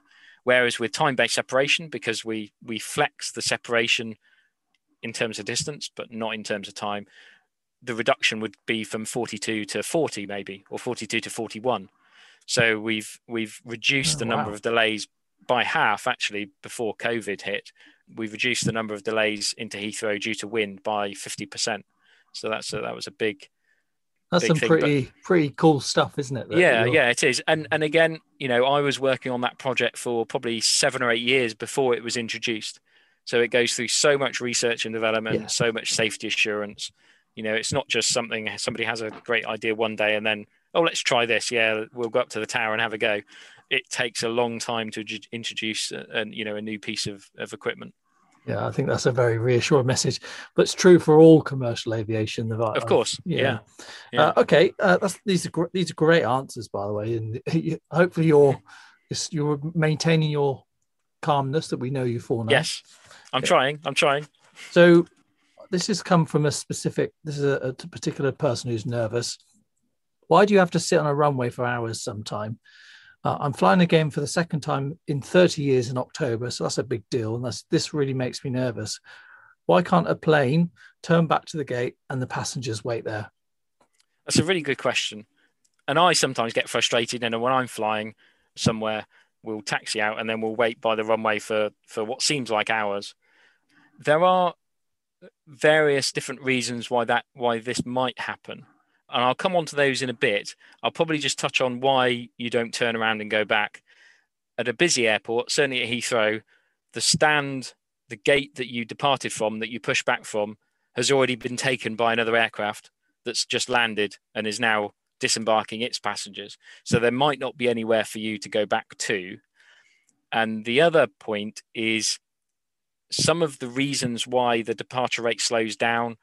Whereas with time-based separation, because we we flex the separation in terms of distance, but not in terms of time, the reduction would be from 42 to 40 maybe, or 42 to 41. So we've we've reduced oh, the number wow. of delays by half actually before COVID hit, we've reduced the number of delays into Heathrow due to wind by 50%. So that's a, that was a big. That's some thing, pretty but, pretty cool stuff, isn't it? Yeah, you're... yeah, it is. And and again, you know, I was working on that project for probably seven or eight years before it was introduced. So it goes through so much research and development, yeah. so much safety assurance. You know, it's not just something somebody has a great idea one day and then, oh, let's try this. Yeah, we'll go up to the tower and have a go it takes a long time to introduce uh, a, a, you know a new piece of, of equipment. Yeah, I think that's a very reassuring message, but it's true for all commercial aviation. Of course, yeah. yeah. yeah. Uh, okay, uh, that's, these are gr- these are great answers, by the way, and hopefully you're you're maintaining your calmness that we know you for now. Yes, I'm trying. I'm trying. So this has come from a specific. This is a, a particular person who's nervous. Why do you have to sit on a runway for hours sometime? Uh, I'm flying again for the second time in 30 years in October, so that's a big deal, and that's this really makes me nervous. Why can't a plane turn back to the gate and the passengers wait there? That's a really good question, and I sometimes get frustrated. And when I'm flying somewhere, we'll taxi out and then we'll wait by the runway for for what seems like hours. There are various different reasons why that why this might happen and I'll come on to those in a bit. I'll probably just touch on why you don't turn around and go back. At a busy airport, certainly at Heathrow, the stand, the gate that you departed from, that you push back from, has already been taken by another aircraft that's just landed and is now disembarking its passengers. So there might not be anywhere for you to go back to. And the other point is some of the reasons why the departure rate slows down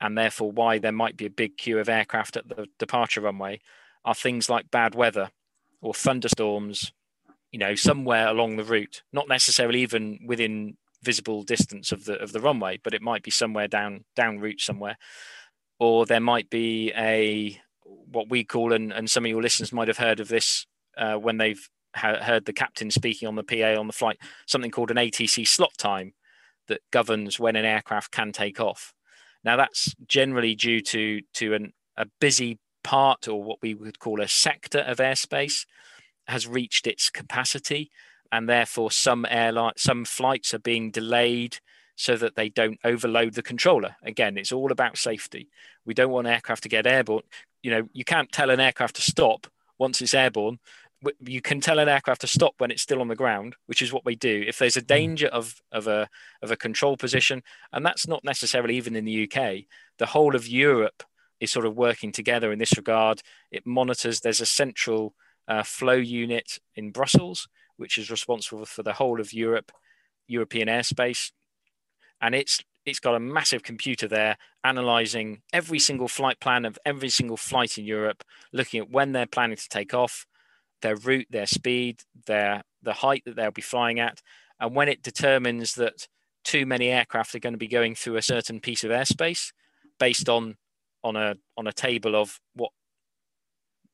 and therefore why there might be a big queue of aircraft at the departure runway are things like bad weather or thunderstorms, you know, somewhere along the route, not necessarily even within visible distance of the of the runway, but it might be somewhere down down route somewhere. Or there might be a what we call, and, and some of your listeners might have heard of this uh, when they've ha- heard the captain speaking on the PA on the flight, something called an ATC slot time that governs when an aircraft can take off. Now that's generally due to to an, a busy part or what we would call a sector of airspace has reached its capacity, and therefore some airline some flights are being delayed so that they don't overload the controller. Again, it's all about safety. We don't want aircraft to get airborne. You know, you can't tell an aircraft to stop once it's airborne you can tell an aircraft to stop when it's still on the ground, which is what we do. If there's a hmm. danger of of a of a control position, and that's not necessarily even in the UK, the whole of Europe is sort of working together in this regard. It monitors. There's a central uh, flow unit in Brussels, which is responsible for the whole of Europe, European airspace, and it's it's got a massive computer there analyzing every single flight plan of every single flight in Europe, looking at when they're planning to take off, their route, their speed, their the height that they'll be flying at, and when it determines that too many aircraft are going to be going through a certain piece of airspace, based on on a on a table of what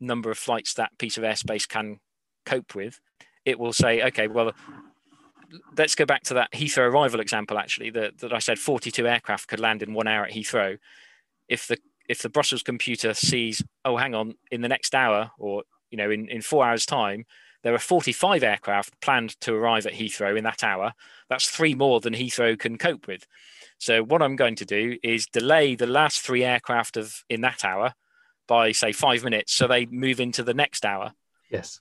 number of flights that piece of airspace can cope with, it will say, okay, well, let's go back to that Heathrow arrival example. Actually, that that I said 42 aircraft could land in one hour at Heathrow. If the if the Brussels computer sees, oh, hang on, in the next hour or you know, in, in four hours' time, there are 45 aircraft planned to arrive at Heathrow in that hour. That's three more than Heathrow can cope with. So what I'm going to do is delay the last three aircraft of in that hour by say five minutes, so they move into the next hour. Yes.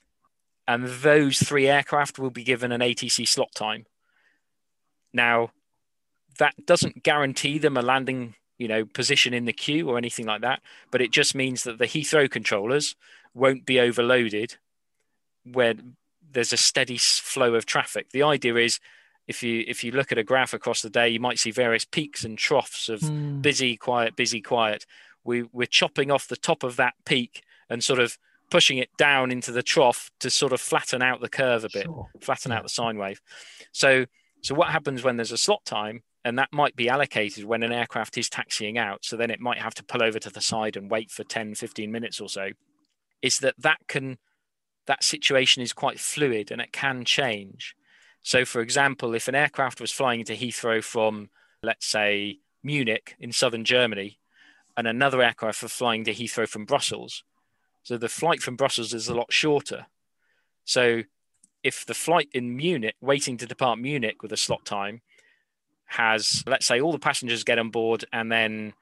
And those three aircraft will be given an ATC slot time. Now, that doesn't guarantee them a landing, you know, position in the queue or anything like that, but it just means that the Heathrow controllers won't be overloaded where there's a steady flow of traffic. The idea is if you if you look at a graph across the day, you might see various peaks and troughs of mm. busy, quiet, busy, quiet. We we're chopping off the top of that peak and sort of pushing it down into the trough to sort of flatten out the curve a bit, sure. flatten yeah. out the sine wave. So so what happens when there's a slot time and that might be allocated when an aircraft is taxiing out so then it might have to pull over to the side and wait for 10 15 minutes or so is that that can that situation is quite fluid and it can change. So, for example, if an aircraft was flying into Heathrow from, let's say, Munich in southern Germany, and another aircraft was flying to Heathrow from Brussels, so the flight from Brussels is a lot shorter. So, if the flight in Munich, waiting to depart Munich with a slot time, has, let's say, all the passengers get on board and then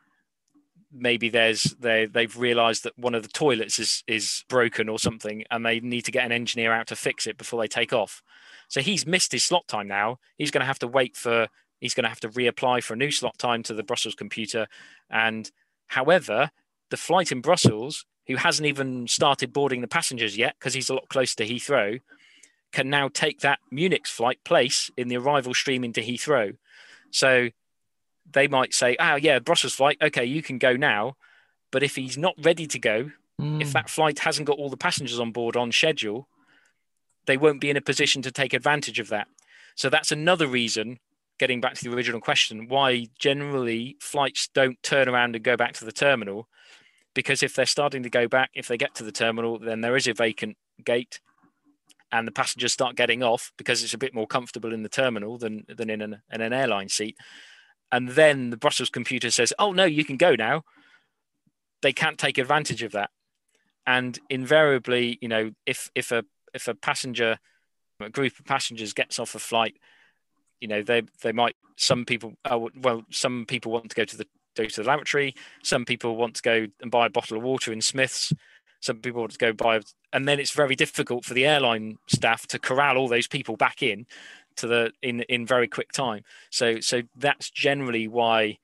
maybe there's they they've realized that one of the toilets is is broken or something and they need to get an engineer out to fix it before they take off. So he's missed his slot time now. He's going to have to wait for he's going to have to reapply for a new slot time to the brussels computer. And however the flight in brussels who hasn't even started boarding the passengers yet because he's a lot closer to heathrow can now take that munich's flight place in the arrival stream into heathrow. So they might say, "Oh yeah, Brussels flight. Okay, you can go now." But if he's not ready to go, mm. if that flight hasn't got all the passengers on board on schedule, they won't be in a position to take advantage of that. So that's another reason, getting back to the original question, why generally flights don't turn around and go back to the terminal. Because if they're starting to go back, if they get to the terminal, then there is a vacant gate. and the passengers start getting off because it's a bit more comfortable in the terminal than than in an, in an airline seat and then the brussels computer says oh no you can go now. They can't take advantage of that. And invariably you know if if a if a passenger a group of passengers gets off a flight you know they they might some people oh, well some people want to go to the go to the lavatory. Some people want to go and buy a bottle of water in smith's. Some people want to go buy and then it's very difficult for the airline staff to corral all those people back in to the in in very quick time so so that's generally why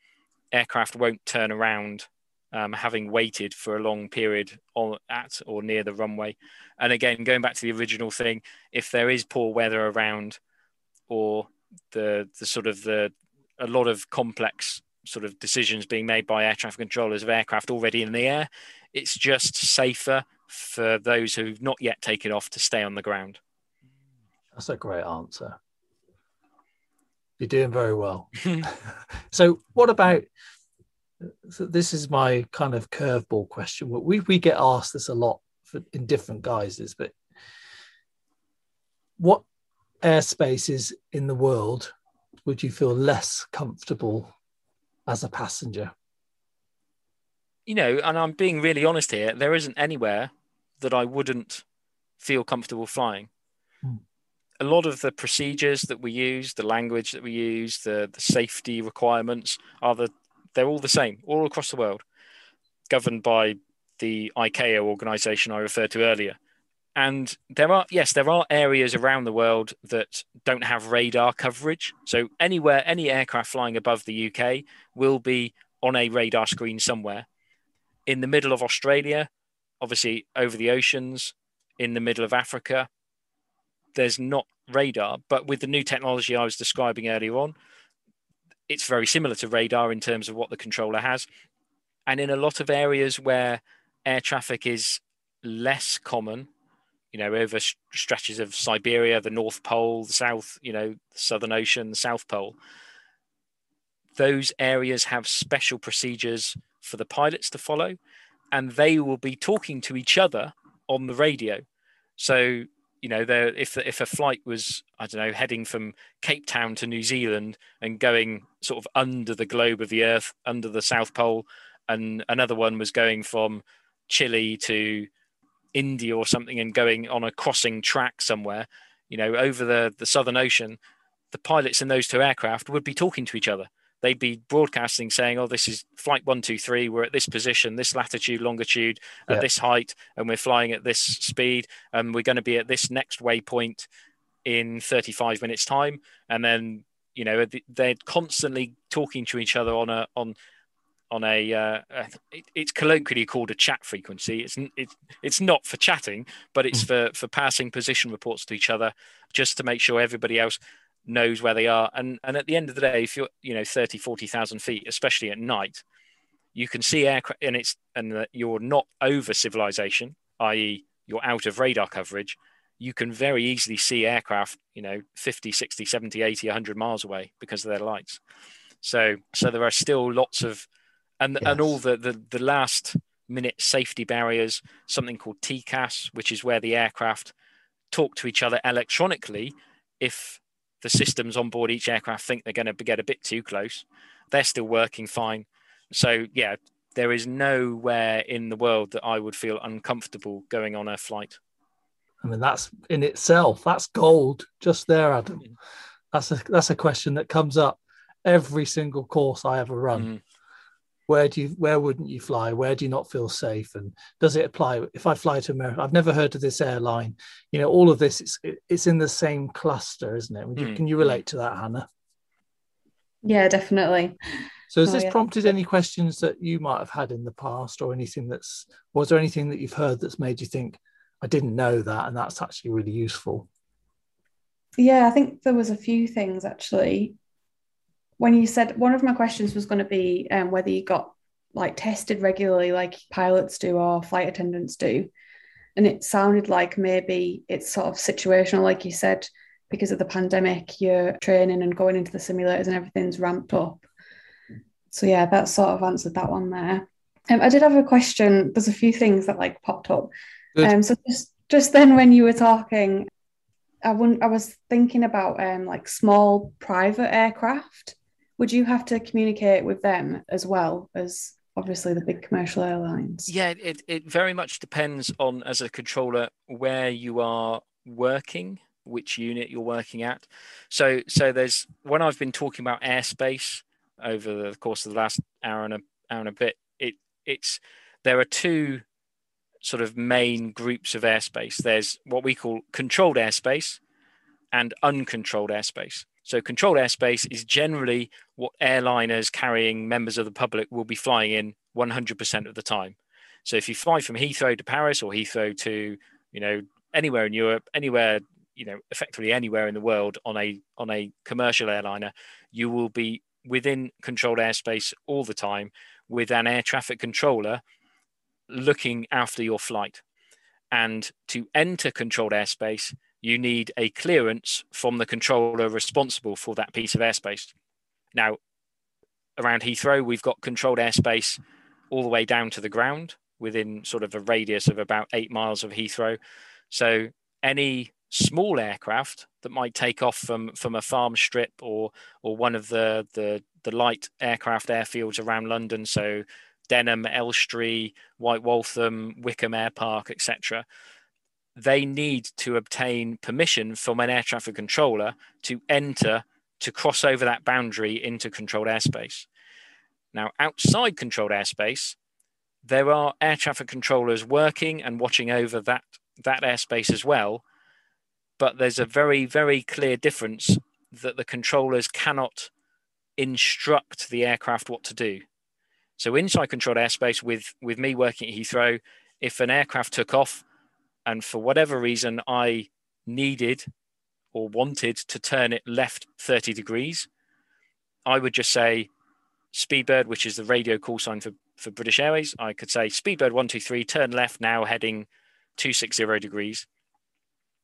aircraft won't turn around um, having waited for a long period on, at or near the runway and again going back to the original thing if there is poor weather around or the the sort of the a lot of complex sort of decisions being made by air traffic controllers of aircraft already in the air it's just safer for those who've not yet taken off to stay on the ground. That's a great answer. You're doing very well. so, what about? So this is my kind of curveball question. We we get asked this a lot for, in different guises, but what airspaces in the world would you feel less comfortable as a passenger? you know, and I'm being really honest here, there isn't anywhere that I wouldn't feel comfortable flying. Hmm. A lot of the procedures that we use, the language that we use, the, the safety requirements are the they're all the same all across the world, governed by the ICAO organization I referred to earlier. And there are, yes, there are areas around the world that don't have radar coverage. So anywhere, any aircraft flying above the UK will be on a radar screen somewhere in the middle of Australia, obviously over the oceans, in the middle of Africa, there's not radar. But with the new technology I was describing earlier on, it's very similar to radar in terms of what the controller has. And in a lot of areas where air traffic is less common, you know, over stretches of Siberia, the North Pole, the South, you know, the Southern Ocean, the South Pole, those areas have special procedures for the pilots to follow, and they will be talking to each other on the radio. So you know, there if if a flight was I don't know heading from Cape Town to New Zealand and going sort of under the globe of the Earth, under the South Pole, and another one was going from Chile to India or something and going on a crossing track somewhere, you know, over the the Southern Ocean, the pilots in those two aircraft would be talking to each other they'd be broadcasting saying, "Oh, this is flight one two three. We're at this position, this latitude, longitude, at yeah. this height, and we're flying at this speed, and we're going to be at this next waypoint in 35 minutes time." And then you know they're constantly talking to each other on a on on a uh, it's colloquially called a chat frequency. It's it's it's not for chatting, but it's hmm. for for passing position reports to each other, just to make sure everybody else knows where they are. And and at the end of the day, if you're you know 30, 40,000 feet, especially at night, you can see aircraft, and it's and you're not over civilization, i.e., you're out of radar coverage. You can very easily see aircraft, you know, 50, 60, 70, 80, 100 miles away because of their lights. So, so there are still lots of, and yes. and all the, the the last minute safety barriers, something called TCAS, which is where the aircraft talk to each other electronically if the systems on board each aircraft think they're going to get a bit too close. They're still working fine. So, yeah, there is nowhere in the world that I would feel uncomfortable going on a flight. I mean, that's in itself, that's gold just there, Adam. That's a, that's a question that comes up every single course I ever run. Mm where do you where wouldn't you fly? Where do you not feel safe? And does it apply if i fly to america? I've never heard of this airline. You know all of this it's it's in the same cluster isn't it? Mm. can you hmm. relate to that hannah? Yeah definitely. So has oh, this yeah. prompted any questions that you might have had in the past or anything that's was there anything that you've heard that's made you think i didn't know that and that's actually really useful? Yeah i think there was a few things actually when you said one of my questions was going to be um, whether you got like tested regularly like pilots do or flight attendants do. And it sounded like maybe it's sort of situational like you said because of the pandemic you're training and going into the simulators and everything's ramped up. So yeah that sort of answered that one there. Um, i did have a question. There's a few things that like popped up. Um, so just just then when you were talking I wouldn't, I was thinking about um like small private aircraft. Would you have to communicate with them as well as obviously the big commercial airlines? Yeah, it, it very much depends on as a controller where you are working, which unit you're working at. So so there's when I've been talking about airspace over the course of the last hour and a hour and a bit, it it's there are two sort of main groups of airspace. There's what we call controlled airspace and uncontrolled airspace. So, controlled airspace is generally what airliners carrying members of the public will be flying in 100% of the time. So, if you fly from Heathrow to Paris or Heathrow to, you know, anywhere in Europe, anywhere, you know, effectively anywhere in the world on a on a commercial airliner, you will be within controlled airspace all the time with an air traffic controller looking after your flight. And to enter controlled airspace, you need a clearance from the controller responsible for that piece of airspace. Now, around Heathrow, we've got controlled airspace all the way down to the ground within sort of a radius of about eight miles of Heathrow. So any small aircraft that might take off from from a farm strip or or one of the the the light aircraft airfields around London, so Denham, Elstree, White Waltham, Wycombe Air Park, etc they need to obtain permission from an air traffic controller to enter to cross over that boundary into controlled airspace. Now, outside controlled airspace, there are air traffic controllers working and watching over that, that airspace as well. But there's a very, very clear difference that the controllers cannot instruct the aircraft what to do. So inside controlled airspace with, with me working at Heathrow, if an aircraft took off and for whatever reason I needed or wanted to turn it left 30 degrees, I would just say Speedbird, which is the radio call sign for, for British Airways. I could say Speedbird 123, turn left now, heading 260 degrees.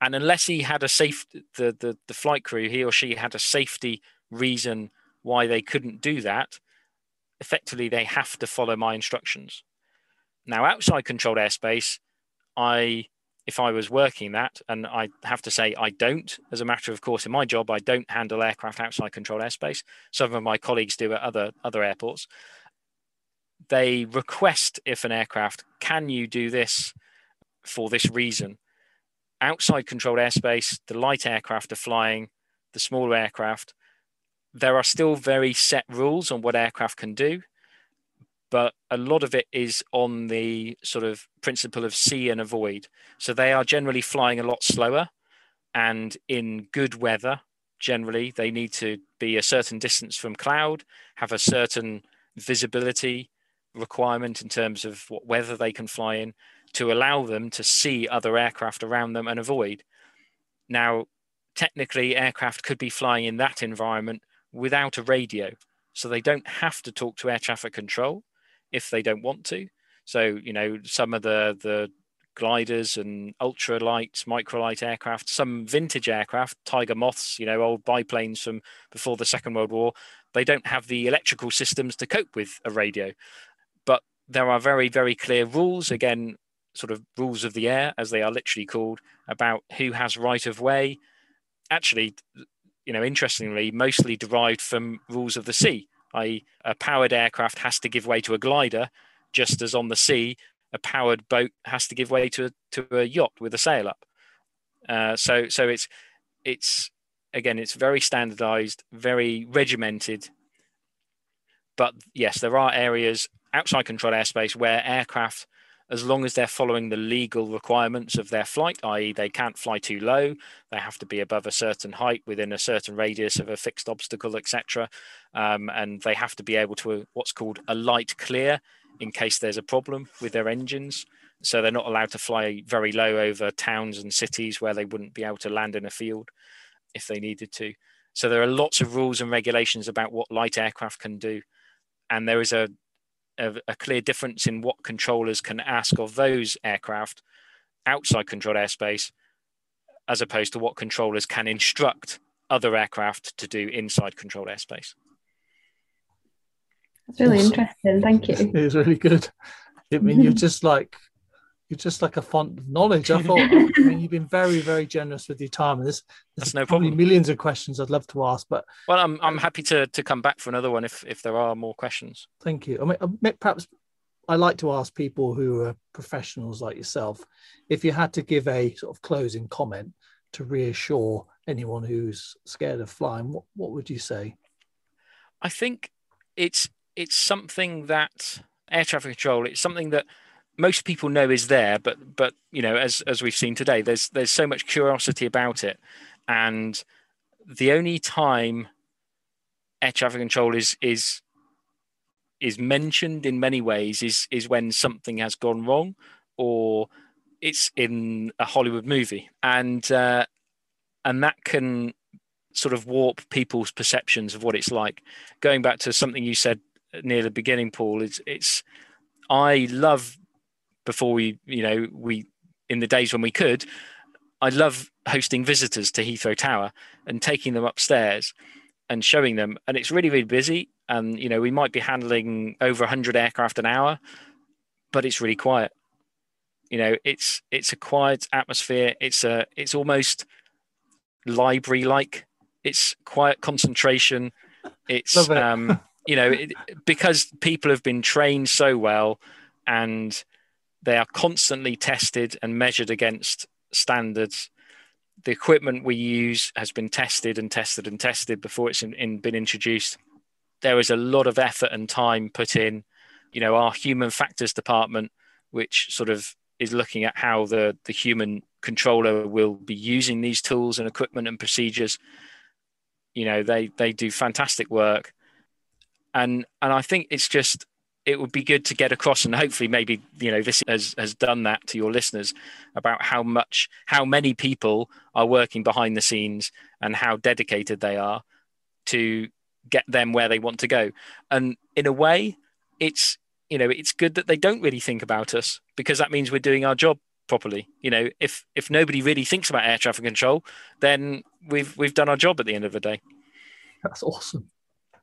And unless he had a safe, the, the, the flight crew, he or she had a safety reason why they couldn't do that, effectively they have to follow my instructions. Now, outside controlled airspace, I if I was working that, and I have to say I don't, as a matter of course, in my job, I don't handle aircraft outside controlled airspace. Some of my colleagues do at other other airports. They request if an aircraft, can you do this for this reason? Outside controlled airspace, the light aircraft are flying, the smaller aircraft. There are still very set rules on what aircraft can do but a lot of it is on the sort of principle of see and avoid. So they are generally flying a lot slower, and in good weather, generally they need to be a certain distance from cloud, have a certain visibility requirement in terms of what weather they can fly in to allow them to see other aircraft around them and avoid. Now, technically, aircraft could be flying in that environment without a radio. So they don't have to talk to air traffic control if they don't want to. So you know some of the the gliders and ultralight, microlight aircraft, some vintage aircraft, Tiger Moths, you know, old biplanes from before the Second World War, they don't have the electrical systems to cope with a radio. But there are very, very clear rules, again, sort of rules of the air, as they are literally called, about who has right of way. Actually, you know, interestingly, mostly derived from rules of the sea a powered aircraft has to give way to a glider, just as on the sea, a powered boat has to give way to a, to a yacht with a sail up. Uh, so, so it's it's again, it's very standardized, very regimented. But yes, there are areas outside controlled airspace where aircraft as long as they're following the legal requirements of their flight, i.e., they can't fly too low, they have to be above a certain height within a certain radius of a fixed obstacle, etc. Um, and they have to be able to uh, what's called a light clear in case there's a problem with their engines. So they're not allowed to fly very low over towns and cities where they wouldn't be able to land in a field if they needed to. So there are lots of rules and regulations about what light aircraft can do. And there is a a, a clear difference in what controllers can ask of those aircraft outside controlled airspace as opposed to what controllers can instruct other aircraft to do inside controlled airspace. That's really awesome. interesting. Thank you. It's really good. I mean, you're just like you're just like a font of knowledge. I thought, I mean, you've been very, very generous with your time. And there's, there's That's no probably problem. millions of questions I'd love to ask, but Well, I'm I'm happy to to come back for another one if if there are more questions. thank you. I mean, uh, perhaps I like to ask people who are professionals like yourself if you had to give a sort of closing comment to reassure anyone who's scared of flying, what, what would you say? I think it's it's something that air traffic control. It's something that most people know is there, but but you know, as as we've seen today, there's there's so much curiosity about it, and the only time air traffic control is is is mentioned in many ways is is when something has gone wrong or it's in a Hollywood movie. And uh, and that can sort of warp people's perceptions of what it's like. Going back to something you said near the beginning Paul it's it's I love before we you know we in the days when we could I love hosting visitors to Heathrow Tower and taking them upstairs and showing them. And it's really really busy. And you know we might be handling over 100 aircraft an hour but it's really quiet. You know it's it's a quiet atmosphere. It's a it's almost library like it's quiet concentration. It's it. um you know it, because people have been trained so well and they are constantly tested and measured against standards the equipment we use has been tested and tested and tested before it's in, in, been introduced. There is a lot of effort and time put in. You know, our human factors department, which sort of is looking at how the, the human controller will be using these tools and equipment and procedures. You know, they they do fantastic work. And and I think it's just it would be good to get across and hopefully maybe you know this has has done that to your listeners about how much how many people are working behind the scenes and how dedicated they are to get them where they want to go and in a way it's you know it's good that they don't really think about us because that means we're doing our job properly you know if if nobody really thinks about air traffic control then we've we've done our job at the end of the day That's awesome.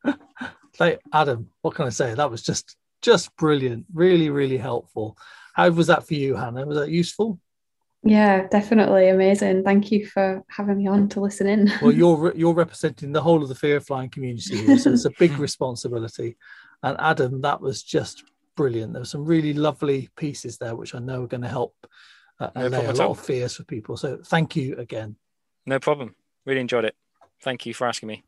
like Adam, what can I say? That was just just brilliant. Really, really helpful. How was that for you, Hannah? Was that useful? Yeah, definitely amazing. Thank you for having me on to listen in. Well, you're you're representing the whole of the fear of flying community here, so it's a big responsibility. And Adam, that was just brilliant. There were some really lovely pieces there, which I know are going to help uh, No a lot of fears for people. So thank you again. no problem really enjoyed it thank you for asking me